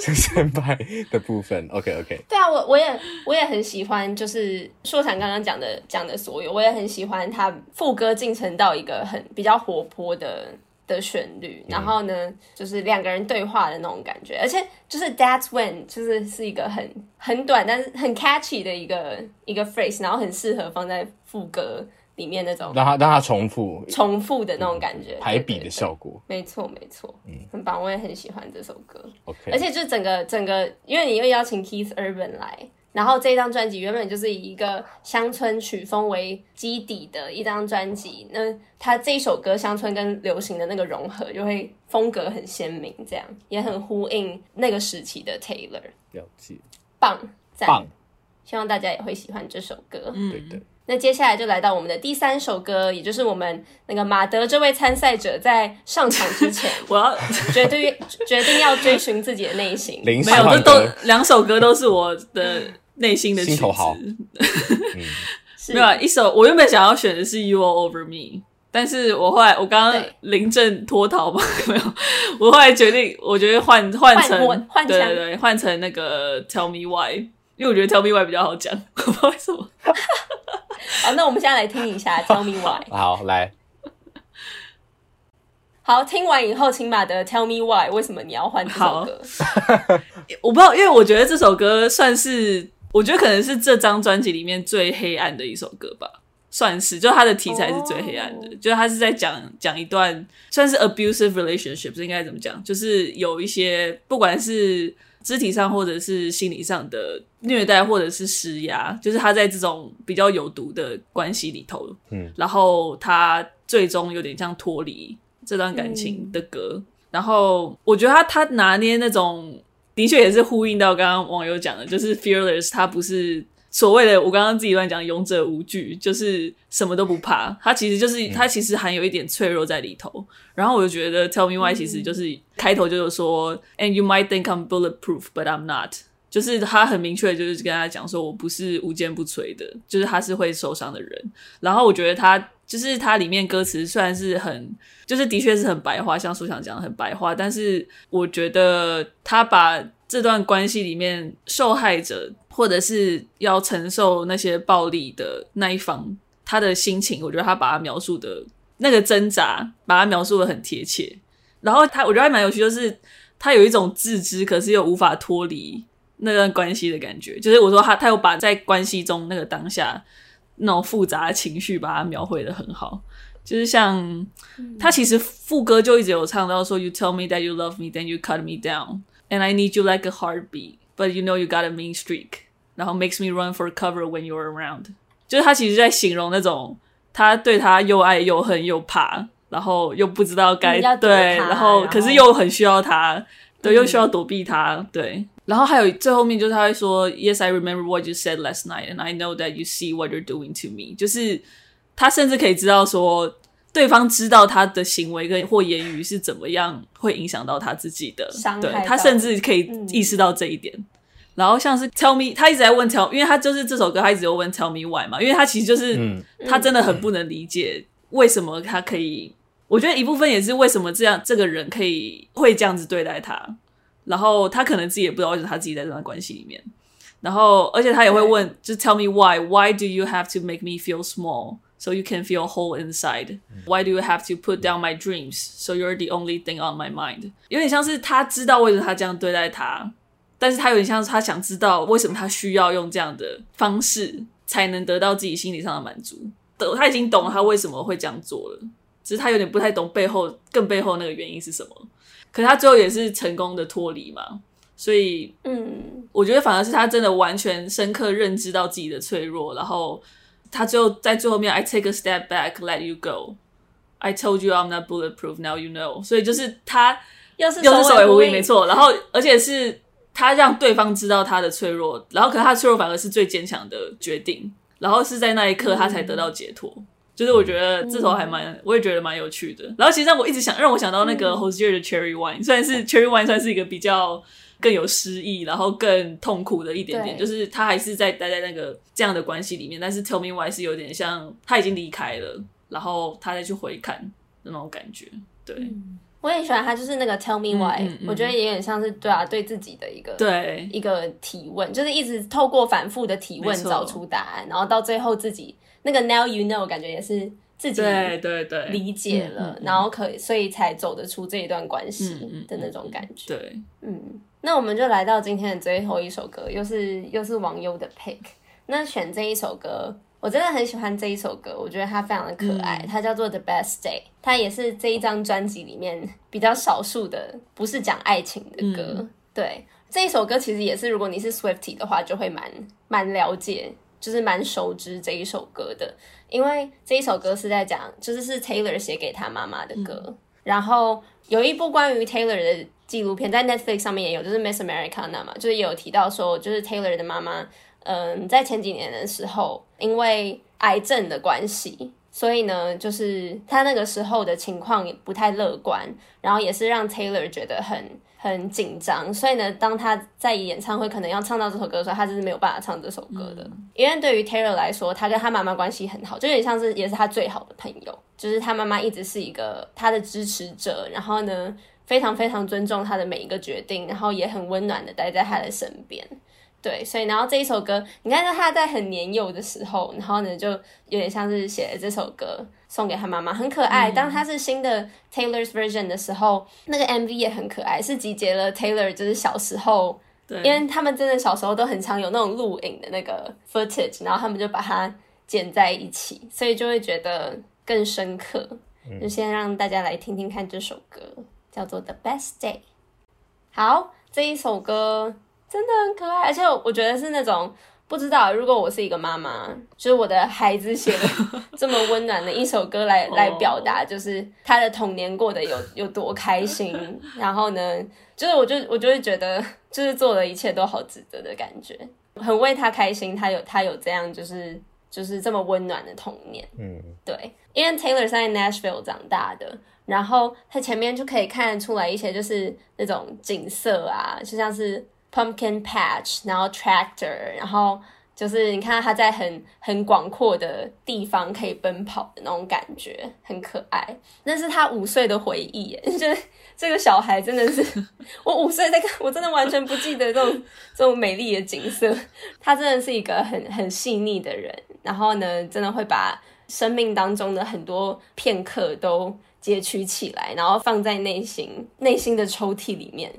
先拜的部分。OK OK。对啊，我我也我也很喜欢，就是硕强刚刚讲的讲的所有，我也很喜欢他副歌进程到一个很比较活泼的。的旋律，然后呢，嗯、就是两个人对话的那种感觉，而且就是 That's when，就是是一个很很短但是很 catchy 的一个一个 phrase，然后很适合放在副歌里面那种，让它让它重复重复的那种感觉，排比的效果，没错没错，嗯，很棒，我也很喜欢这首歌。OK，而且就整个整个，因为你又邀请 Keith Urban 来。然后这张专辑原本就是以一个乡村曲风为基底的一张专辑，那他这一首歌乡村跟流行的那个融合，就会风格很鲜明，这样也很呼应那个时期的 Taylor。了解，棒，赞，棒，希望大家也会喜欢这首歌。嗯，对对。那接下来就来到我们的第三首歌，也就是我们那个马德这位参赛者在上场之前，我要绝对决定要追寻自己的内心。没有，这都两首歌都是我的。内心的曲子，心头好嗯、没有、啊、一首，我原本想要选的是 You All Over Me，但是我后来我刚刚临阵脱逃吧，没有，我后来决定，我觉得换换成换对对对，换成那个 Tell Me Why，因为我觉得 Tell Me Why 比较好讲，我不知道为什么。好，那我们现在来听一下 Tell Me Why。好，来。好，听完以后，请马德 Tell Me Why，为什么你要换这首歌？我不知道，因为我觉得这首歌算是，我觉得可能是这张专辑里面最黑暗的一首歌吧，算是，就它的题材是最黑暗的，oh. 就是它是在讲讲一段算是 abusive relationship，应该怎么讲？就是有一些不管是肢体上或者是心理上的虐待或者是施压，就是他在这种比较有毒的关系里头，嗯，然后他最终有点像脱离。这段感情的歌，嗯、然后我觉得他他拿捏那种，的确也是呼应到刚刚网友讲的，就是 fearless，他不是所谓的我刚刚自己乱讲勇者无惧，就是什么都不怕，他其实就是他其实含有一点脆弱在里头。然后我就觉得 Tell Me Why 其实就是开头就是说、嗯、，And you might think I'm bulletproof, but I'm not，就是他很明确就是跟他讲说，我不是无坚不摧的，就是他是会受伤的人。然后我觉得他。就是它里面歌词虽然是很，就是的确是很白话，像书想讲的很白话，但是我觉得他把这段关系里面受害者或者是要承受那些暴力的那一方，他的心情，我觉得他把它描述的那个挣扎，把它描述的很贴切。然后他，我觉得还蛮有趣，就是他有一种自知，可是又无法脱离那段关系的感觉。就是我说他，他有把在关系中那个当下。那种复杂的情绪，把它描绘的很好。就是像他其实副歌就一直有唱到说：“You tell me that you love me, then you cut me down, and I need you like a heartbeat, but you know you got a mean streak。”然后 makes me run for cover when you're around。就是他其实在形容那种他对他又爱又恨又怕，然后又不知道该对，然后可是又很需要他，对，又需要躲避他，对。然后还有最后面就是他会说，Yes, I remember what you said last night, and I know that you see what you're doing to me。就是他甚至可以知道说，对方知道他的行为跟或言语是怎么样会影响到他自己的，对，他甚至可以意识到这一点。嗯、然后像是 Tell me，他一直在问 Tell，因为他就是这首歌，他一直有问 Tell me why 嘛，因为他其实就是、嗯、他真的很不能理解为什么他可以，我觉得一部分也是为什么这样这个人可以会这样子对待他。然后他可能自己也不知道为什么他自己在这段关系里面，然后而且他也会问，就 tell me why, why do you have to make me feel small so you can feel whole inside? Why do you have to put down my dreams so you're the only thing on my mind? 有点像是他知道为什么他这样对待他，但是他有点像是他想知道为什么他需要用这样的方式才能得到自己心理上的满足。他已经懂了他为什么会这样做了，只是他有点不太懂背后更背后那个原因是什么。可是他最后也是成功的脱离嘛，所以，嗯，我觉得反而是他真的完全深刻认知到自己的脆弱，然后他最后在最后面，I take a step back, let you go. I told you I'm not bulletproof, now you know. 所以就是他又是又是首尾呼应，没错。然后而且是他让对方知道他的脆弱，然后可是他的脆弱反而是最坚强的决定，然后是在那一刻他才得到解脱。嗯就是我觉得这头还蛮，嗯、我也觉得蛮有趣的。然后其实让我一直想让我想到那个 Hosier 的 Cherry Wine，、嗯、虽然是 Cherry Wine 算是一个比较更有诗意，然后更痛苦的一点点，就是他还是在待在那个这样的关系里面。但是 Tell Me Why 是有点像他已经离开了，然后他再去回看那种感觉。对，嗯、我也喜欢他，就是那个 Tell Me Why，、我觉得也有点像是对啊，对自己的一个对一个提问，就是一直透过反复的提问找出答案，然后到最后自己。那个 Now you know 感觉也是自己对对对理解了，然后可以所以才走得出这一段关系的那种感觉。对，嗯，那我们就来到今天的最后一首歌，又是又是网友的 pick。那选这一首歌，我真的很喜欢这一首歌，我觉得它非常的可爱，它叫做 The Best Day，它也是这一张专辑里面比较少数的不是讲爱情的歌。对，这一首歌其实也是，如果你是 Swiftie 的话，就会蛮蛮了解。就是蛮熟知这一首歌的，因为这一首歌是在讲，就是是 Taylor 写给他妈妈的歌。嗯、然后有一部关于 Taylor 的纪录片，在 Netflix 上面也有，就是 Miss Americana 嘛，就是有提到说，就是 Taylor 的妈妈，嗯，在前几年的时候，因为癌症的关系，所以呢，就是他那个时候的情况也不太乐观，然后也是让 Taylor 觉得很。很紧张，所以呢，当他在演唱会可能要唱到这首歌的时候，他就是没有办法唱这首歌的。嗯、因为对于 Taylor 来说，他跟他妈妈关系很好，就有点像是也是他最好的朋友，就是他妈妈一直是一个他的支持者，然后呢，非常非常尊重他的每一个决定，然后也很温暖的待在他的身边。对，所以然后这一首歌，你看到他在很年幼的时候，然后呢就有点像是写了这首歌送给他妈妈，很可爱。当他是新的 Taylor's version 的时候，那个 MV 也很可爱，是集结了 Taylor 就是小时候，对，因为他们真的小时候都很常有那种录影的那个 footage，然后他们就把它剪在一起，所以就会觉得更深刻。就先让大家来听听看这首歌，叫做 The Best Day。好，这一首歌。真的很可爱，而且我觉得是那种不知道，如果我是一个妈妈，就是我的孩子写的 这么温暖的一首歌来来表达，就是他的童年过得有有多开心。然后呢，就是我就我就会觉得，就是做的一切都好值得的感觉，很为他开心。他有他有这样就是就是这么温暖的童年。嗯，对，因为 Taylor 是在 Nashville 长大的，然后他前面就可以看得出来一些就是那种景色啊，就像是。Pumpkin patch，然后 tractor，然后就是你看他在很很广阔的地方可以奔跑的那种感觉，很可爱。那是他五岁的回忆，就是这个小孩真的是我五岁在看，我真的完全不记得这种这种美丽的景色。他真的是一个很很细腻的人，然后呢，真的会把生命当中的很多片刻都截取起来，然后放在内心内心的抽屉里面。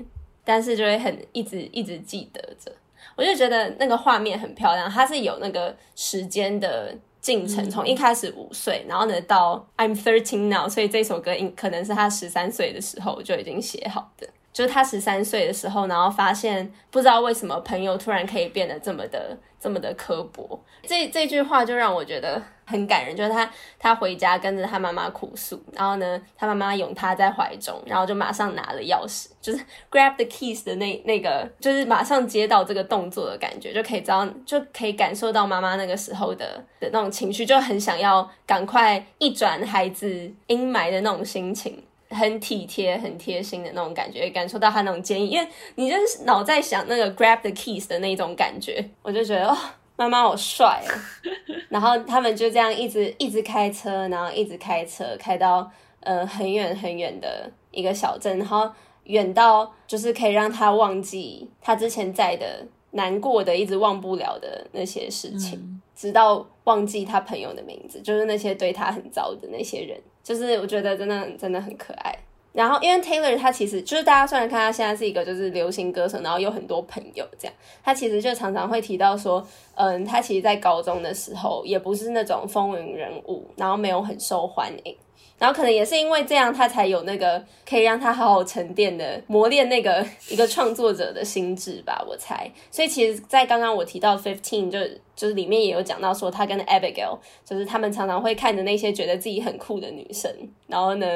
但是就会很一直一直记得着，我就觉得那个画面很漂亮，它是有那个时间的进程，从一开始五岁，然后呢到 I'm thirteen now，所以这首歌应可能是他十三岁的时候就已经写好的。就是他十三岁的时候，然后发现不知道为什么朋友突然可以变得这么的这么的刻薄，这这句话就让我觉得很感人。就是他他回家跟着他妈妈哭诉，然后呢，他妈妈拥他在怀中，然后就马上拿了钥匙，就是 grab the keys 的那那个，就是马上接到这个动作的感觉，就可以知道就可以感受到妈妈那个时候的的那种情绪，就很想要赶快一转孩子阴霾的那种心情。很体贴、很贴心的那种感觉，感受到他那种坚毅，因为你就是脑在想那个 grab the keys 的那种感觉，我就觉得哦，妈妈好帅啊！然后他们就这样一直一直开车，然后一直开车开到呃很远很远的一个小镇，然后远到就是可以让他忘记他之前在的难过的、一直忘不了的那些事情，嗯、直到忘记他朋友的名字，就是那些对他很糟的那些人。就是我觉得真的真的很可爱，然后因为 Taylor 他其实就是大家虽然看他现在是一个就是流行歌手，然后有很多朋友这样，他其实就常常会提到说，嗯，他其实在高中的时候也不是那种风云人物，然后没有很受欢迎。然后可能也是因为这样，他才有那个可以让他好好沉淀的磨练那个一个创作者的心智吧，我猜。所以其实，在刚刚我提到 Fifteen 就就是里面也有讲到说，他跟 Abigail 就是他们常常会看着那些觉得自己很酷的女生，然后呢，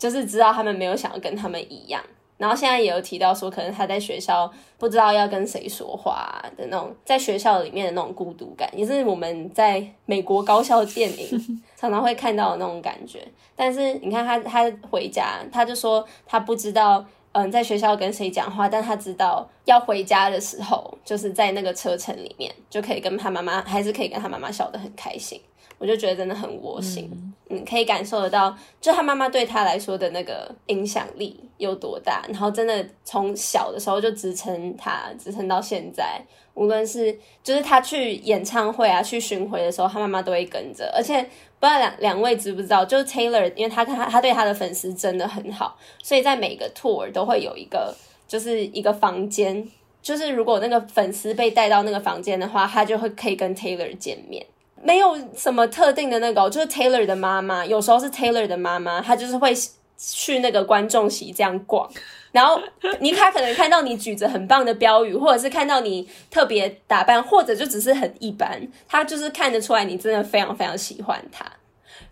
就是知道他们没有想要跟他们一样。然后现在也有提到说，可能他在学校不知道要跟谁说话的那种，在学校里面的那种孤独感，也是我们在美国高校电影 常常会看到的那种感觉。但是你看他，他回家，他就说他不知道，嗯，在学校跟谁讲话，但他知道要回家的时候，就是在那个车程里面，就可以跟他妈妈，还是可以跟他妈妈笑得很开心。我就觉得真的很窝心，嗯，嗯，可以感受得到，就他妈妈对他来说的那个影响力有多大，然后真的从小的时候就支撑他，支撑到现在，无论是就是他去演唱会啊，去巡回的时候，他妈妈都会跟着，而且不知道两两位知不知道，就是 Taylor，因为他他他对他的粉丝真的很好，所以在每个 tour 都会有一个就是一个房间，就是如果那个粉丝被带到那个房间的话，他就会可以跟 Taylor 见面。没有什么特定的那个，就是 Taylor 的妈妈，有时候是 Taylor 的妈妈，她就是会去那个观众席这样逛，然后你他可能看到你举着很棒的标语，或者是看到你特别打扮，或者就只是很一般，他就是看得出来你真的非常非常喜欢他，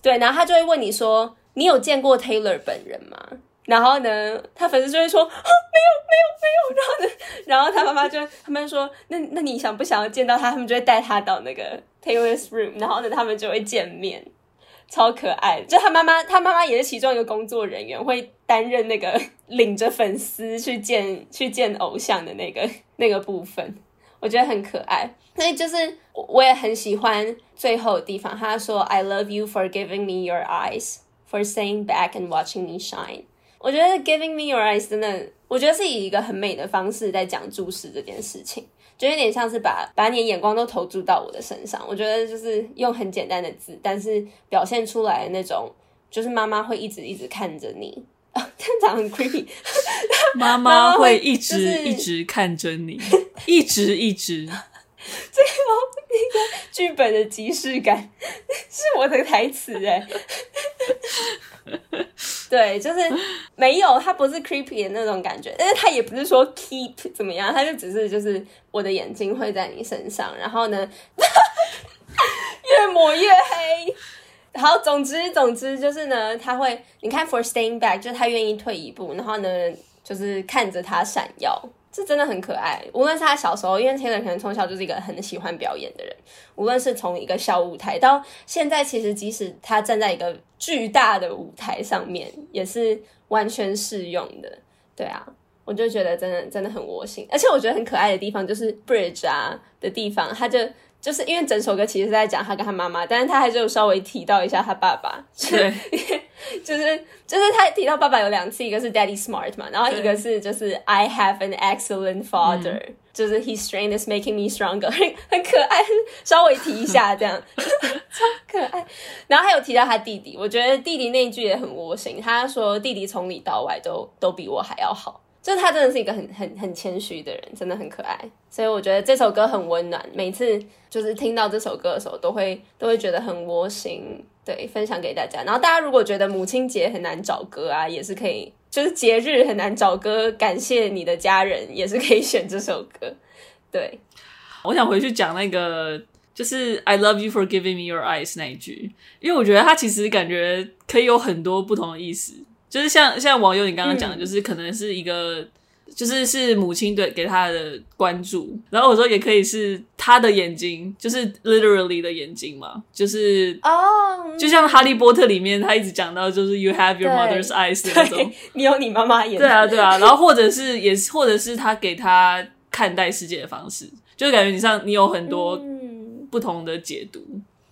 对，然后他就会问你说，你有见过 Taylor 本人吗？然后呢，他粉丝就会说，没有没有没有。然后呢，然后他妈妈就他们说，那那你想不想要见到他？他们就会带他到那个 Taylor's room，然后呢，他们就会见面，超可爱。就他妈妈，他妈妈也是其中一个工作人员，会担任那个 领着粉丝去见去见偶像的那个那个部分，我觉得很可爱。所以就是我也很喜欢最后的地方，他说 I love you for giving me your eyes, for saying back and watching me shine。我觉得 Giving me your eyes 真的，我觉得是以一个很美的方式在讲注视这件事情。就有点像是把把你的眼光都投注到我的身上。我觉得就是用很简单的字，但是表现出来的那种，就是妈妈会一直一直看着你。啊，这样讲很 creepy。妈妈会一直一直看着你，一直一直。最后那 剧本的即视感 是我的台词哎，对，就是没有，他不是 creepy 的那种感觉，但是他也不是说 keep 怎么样，他就只是就是我的眼睛会在你身上，然后呢，越抹越黑。好，总之总之就是呢，他会你看 for staying back，就是他愿意退一步，然后呢，就是看着他闪耀。是真的很可爱，无论是他小时候，因为 Taylor 可能从小就是一个很喜欢表演的人，无论是从一个小舞台到现在，其实即使他站在一个巨大的舞台上面，也是完全适用的。对啊，我就觉得真的真的很窝心，而且我觉得很可爱的地方就是 Bridge 啊的地方，他就。就是因为整首歌其实是在讲他跟他妈妈，但是他还是有稍微提到一下他爸爸。对，就是就是他提到爸爸有两次，一个是 Daddy Smart 嘛，然后一个是就是 I have an excellent father，嗯、就是 His strength is making me stronger，很很可爱，稍微提一下这样，超可爱。然后还有提到他弟弟，我觉得弟弟那一句也很窝心，他说弟弟从里到外都都比我还要好。就他真的是一个很很很谦虚的人，真的很可爱，所以我觉得这首歌很温暖。每次就是听到这首歌的时候，都会都会觉得很窝心。对，分享给大家。然后大家如果觉得母亲节很难找歌啊，也是可以，就是节日很难找歌，感谢你的家人，也是可以选这首歌。对，我想回去讲那个，就是 I love you for giving me your eyes 那一句，因为我觉得它其实感觉可以有很多不同的意思。就是像像网友你刚刚讲的，就是可能是一个，嗯、就是是母亲对给他的关注，然后我说也可以是他的眼睛，就是 literally 的眼睛嘛，就是哦，就像哈利波特里面他一直讲到，就是 you have your mother's eyes 的那种，你有你妈妈眼睛，对啊对啊，然后或者是也是或者是他给他看待世界的方式，就感觉你像你有很多不同的解读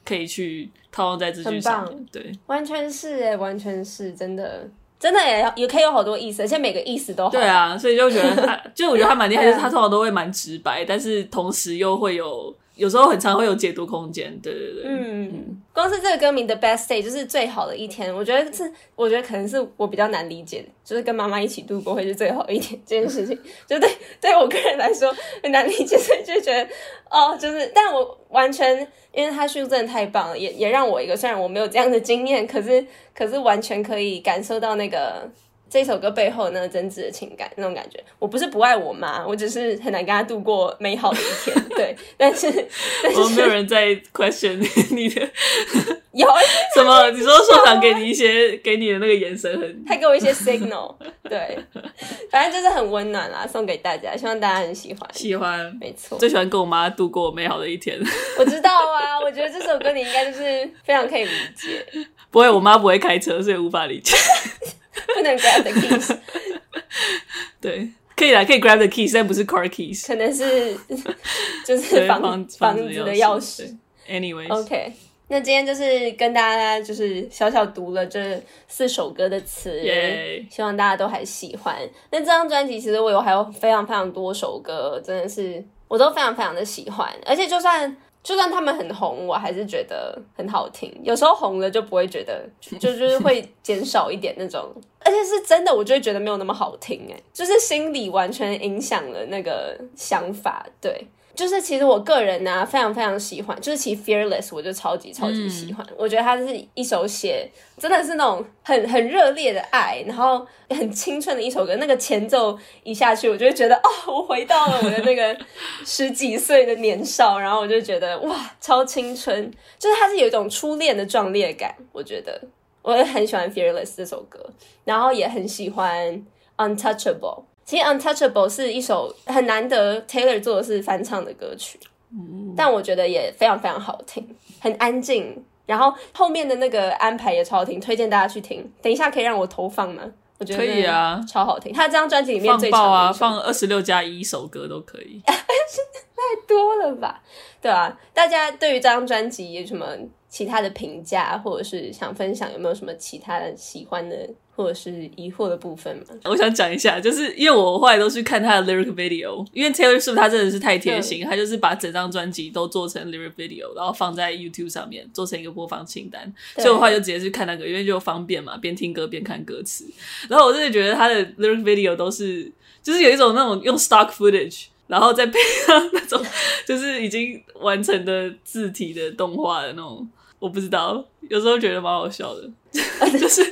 可以去套用在这句上面，对，完全是哎，完全是真的。真的也也可以有好多意思，而且每个意思都好。对啊，所以就觉得他，就我觉得他蛮厉害，就是他通常都会蛮直白，但是同时又会有。有时候很常会有解读空间，对对对，嗯，嗯，光是这个歌名的 best day 就是最好的一天，我觉得是，我觉得可能是我比较难理解的，就是跟妈妈一起度过会是最好的一天这件事情，就对对我个人来说很难理解，所以就觉得哦，就是，但我完全因为他叙述真的太棒了，也也让我一个虽然我没有这样的经验，可是可是完全可以感受到那个。这首歌背后那个真挚的情感，那种感觉，我不是不爱我妈，我只是很难跟她度过美好的一天。对，但是，但是我没有人在 question 你的，有什么？你说说想给你一些，给你的那个眼神很，他给我一些 signal。对，反正就是很温暖啦，送给大家，希望大家很喜欢。喜欢，没错，最喜欢跟我妈度过美好的一天。我知道啊，我觉得这首歌你应该就是非常可以理解。不会，我妈不会开车，所以无法理解。不能 grab the keys，对，可以啦，可以 grab the keys，但不是 car keys，可能是 就是房房子的钥匙。Anyways，OK，那今天就是跟大家就是小小读了这四首歌的词.希望大家都还喜欢。那这张专辑其实我有还有非常非常多首歌，真的是我都非常非常的喜欢，而且就算。就算他们很红，我还是觉得很好听。有时候红了就不会觉得，就就是会减少一点那种，而且是真的，我就会觉得没有那么好听。哎，就是心里完全影响了那个想法，对。就是其实我个人呢、啊，非常非常喜欢，就是其实 Fearless 我就超级超级喜欢，嗯、我觉得它是一首写真的是那种很很热烈的爱，然后很青春的一首歌。那个前奏一下去，我就会觉得哦，我回到了我的那个 十几岁的年少，然后我就觉得哇，超青春，就是它是有一种初恋的壮烈感。我觉得我也很喜欢 Fearless 这首歌，然后也很喜欢 Untouchable。其实《Untouchable》是一首很难得 Taylor 做的是翻唱的歌曲，嗯、但我觉得也非常非常好听，很安静，然后后面的那个安排也超好听，推荐大家去听。等一下可以让我投放吗？我觉得可以啊，超好听。他这张专辑里面最爆啊，放二十六加一首歌都可以，太多了吧？对啊，大家对于这张专辑有什么？其他的评价，或者是想分享有没有什么其他的喜欢的或者是疑惑的部分吗？我想讲一下，就是因为我后来都去看他的 lyric video，因为 Taylor Swift 他真的是太贴心，嗯、他就是把整张专辑都做成 lyric video，然后放在 YouTube 上面做成一个播放清单，所以我后来就直接去看那个，因为就方便嘛，边听歌边看歌词。然后我真的觉得他的 lyric video 都是，就是有一种那种用 stock footage。然后再配上那种 就是已经完成的字体的动画的那种，我不知道，有时候觉得蛮好笑的，就是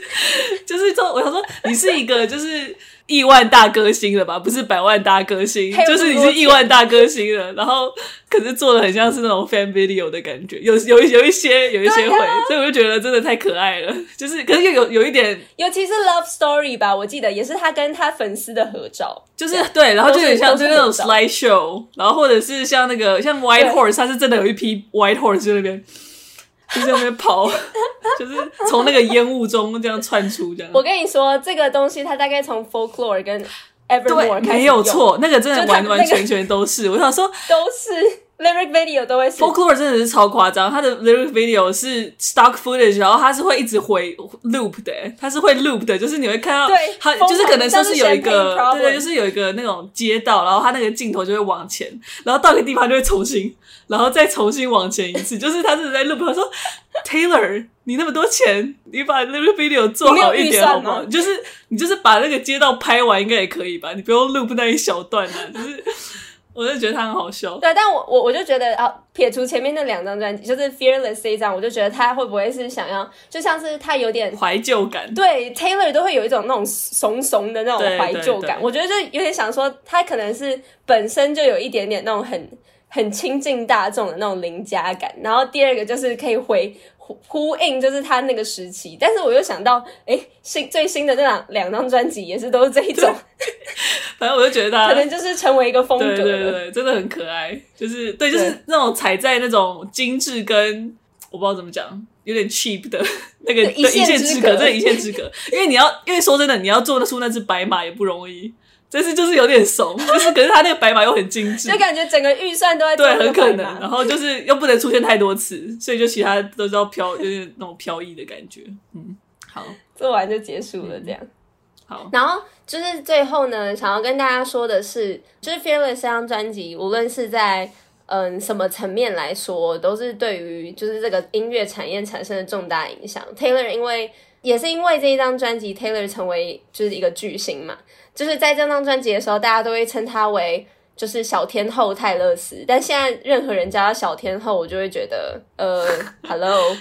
就是这，我想说你是一个就是。亿万大歌星了吧？不是百万大歌星，就是你是亿万大歌星了。然后可是做的很像是那种 fan video 的感觉，有有有一些有一些会，啊、所以我就觉得真的太可爱了。就是可是又有有一点，尤其是 Love Story 吧，我记得也是他跟他粉丝的合照，就是对，然后就有点像就是那种 slide show，然后或者是像那个像 White Horse，他是真的有一批 White Horse 在那边。就在那边跑，就是从那个烟雾中这样窜出，这样。我跟你说，这个东西它大概从 Folklore 跟 Evermore 开始没有错，那个真的完完全全都是。我想说，都是。Lyric video 都会是 Folklore 真的是超夸张，他的 Lyric video 是 stock footage，然后他是会一直回 loop 的，他是会 loop 的，就是你会看到，对，他就是可能就是有一个，对对，就是有一个那种街道，然后他那个镜头就会往前，然后到一个地方就会重新，然后再重新往前一次，就是他是在 loop。他说：“Taylor，你那么多钱，你把 Lyric video 做好一点好不好？就是你就是把那个街道拍完应该也可以吧？你不用 loop 那一小段啊，就是。”我就觉得他很好笑。对，但我我我就觉得啊，撇除前面那两张专辑，就是 Fearless 这一张，我就觉得他会不会是想要，就像是他有点怀旧感。对，Taylor 都会有一种那种怂怂的那种怀旧感。我觉得就有点想说，他可能是本身就有一点点那种很很亲近大众的那种邻家感。然后第二个就是可以回。呼呼应就是他那个时期，但是我又想到，哎、欸，新最新的这两两张专辑也是都是这一种，反正我就觉得他可能就是成为一个风格，对对对，真的很可爱，就是对，就是那种踩在那种精致跟我不知道怎么讲，有点 cheap 的 那个一线之隔，这一线之隔，因为你要，因为说真的，你要做得出那只白马也不容易。但是就是有点怂，就是可是他那个白马又很精致，就感觉整个预算都在对，很可能。然后就是又不能出现太多次，所以就其他都是要飘，就是那种飘逸的感觉。嗯，好，做完就结束了，这样。嗯、好，然后就是最后呢，想要跟大家说的是，就是《Fearless》这张专辑，无论是在嗯什么层面来说，都是对于就是这个音乐产业产生了重大影响。Taylor 因为也是因为这一张专辑，Taylor 成为就是一个巨星嘛。就是在这张专辑的时候，大家都会称他为就是小天后泰勒斯，但现在任何人叫他小天后，我就会觉得呃，Hello，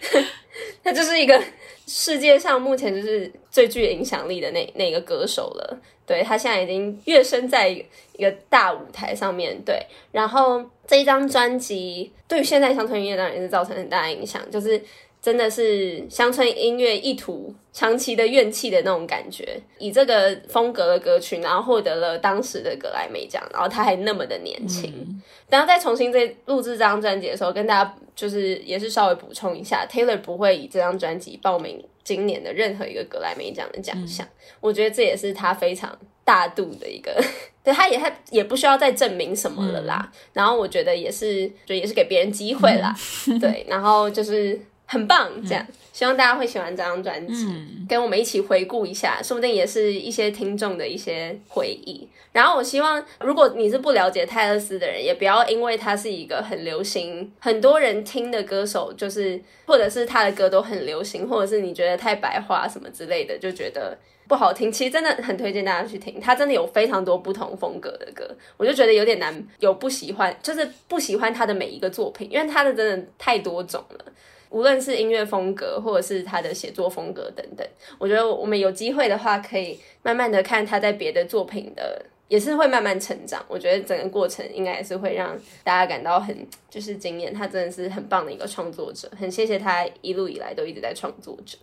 他就是一个世界上目前就是最具影响力的那那个歌手了。对，他现在已经跃升在一个大舞台上面对，然后这一张专辑对于现在乡村音乐当然也是造成很大的影响，就是。真的是乡村音乐一吐长期的怨气的那种感觉，以这个风格的歌曲，然后获得了当时的格莱美奖，然后他还那么的年轻。嗯、等下再重新再录制这张专辑的时候，跟大家就是也是稍微补充一下，Taylor 不会以这张专辑报名今年的任何一个格莱美奖的奖项。嗯、我觉得这也是他非常大度的一个，对，他也他也不需要再证明什么了啦。嗯、然后我觉得也是，就也是给别人机会啦。嗯、对，然后就是。很棒，这样、嗯、希望大家会喜欢这张专辑，嗯、跟我们一起回顾一下，说不定也是一些听众的一些回忆。然后我希望，如果你是不了解泰勒斯的人，也不要因为他是一个很流行、很多人听的歌手，就是或者是他的歌都很流行，或者是你觉得太白话什么之类的，就觉得不好听。其实真的很推荐大家去听，他真的有非常多不同风格的歌，我就觉得有点难有不喜欢，就是不喜欢他的每一个作品，因为他的真的太多种了。无论是音乐风格，或者是他的写作风格等等，我觉得我们有机会的话，可以慢慢的看他在别的作品的，也是会慢慢成长。我觉得整个过程应该也是会让大家感到很就是惊艳。他真的是很棒的一个创作者，很谢谢他一路以来都一直在创作着。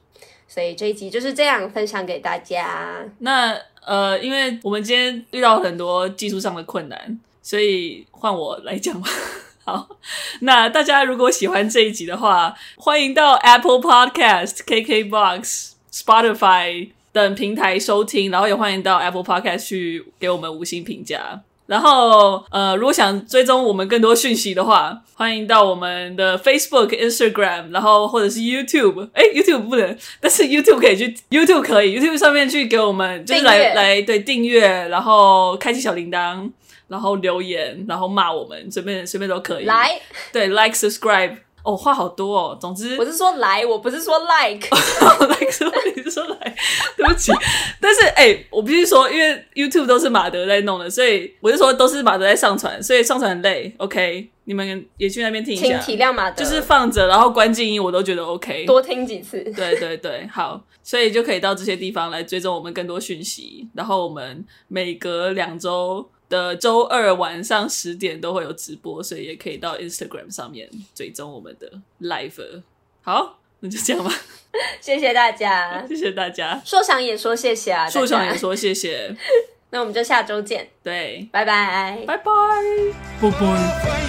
所以这一集就是这样分享给大家。那呃，因为我们今天遇到很多技术上的困难，所以换我来讲吧。好，那大家如果喜欢这一集的话，欢迎到 Apple Podcast、KKBox、Spotify 等平台收听，然后也欢迎到 Apple Podcast 去给我们五星评价。然后，呃，如果想追踪我们更多讯息的话，欢迎到我们的 Facebook、Instagram，然后或者是 YouTube。哎，YouTube 不能，但是 YouTube 可以去，YouTube 可以，YouTube 上面去给我们，就是来来对订阅，然后开启小铃铛，然后留言，然后骂我们，随便随便都可以。来，对，Like、Subscribe。哦，话好多哦。总之，我是说来，我不是说 like。like 说你是说来，对不起。但是哎、欸，我必须说，因为 YouTube 都是马德在弄的，所以我就说都是马德在上传，所以上传很累。OK，你们也去那边听一下，请体谅马德。就是放着，然后关静音，我都觉得 OK。多听几次。对对对，好，所以就可以到这些地方来追踪我们更多讯息。然后我们每隔两周。的周二晚上十点都会有直播，所以也可以到 Instagram 上面追踪我们的 live。好，那就这样吧。谢谢大家，谢谢大家。硕想也说谢谢啊，硕想也说谢谢。那我们就下周见。对，拜拜，拜拜，拜拜。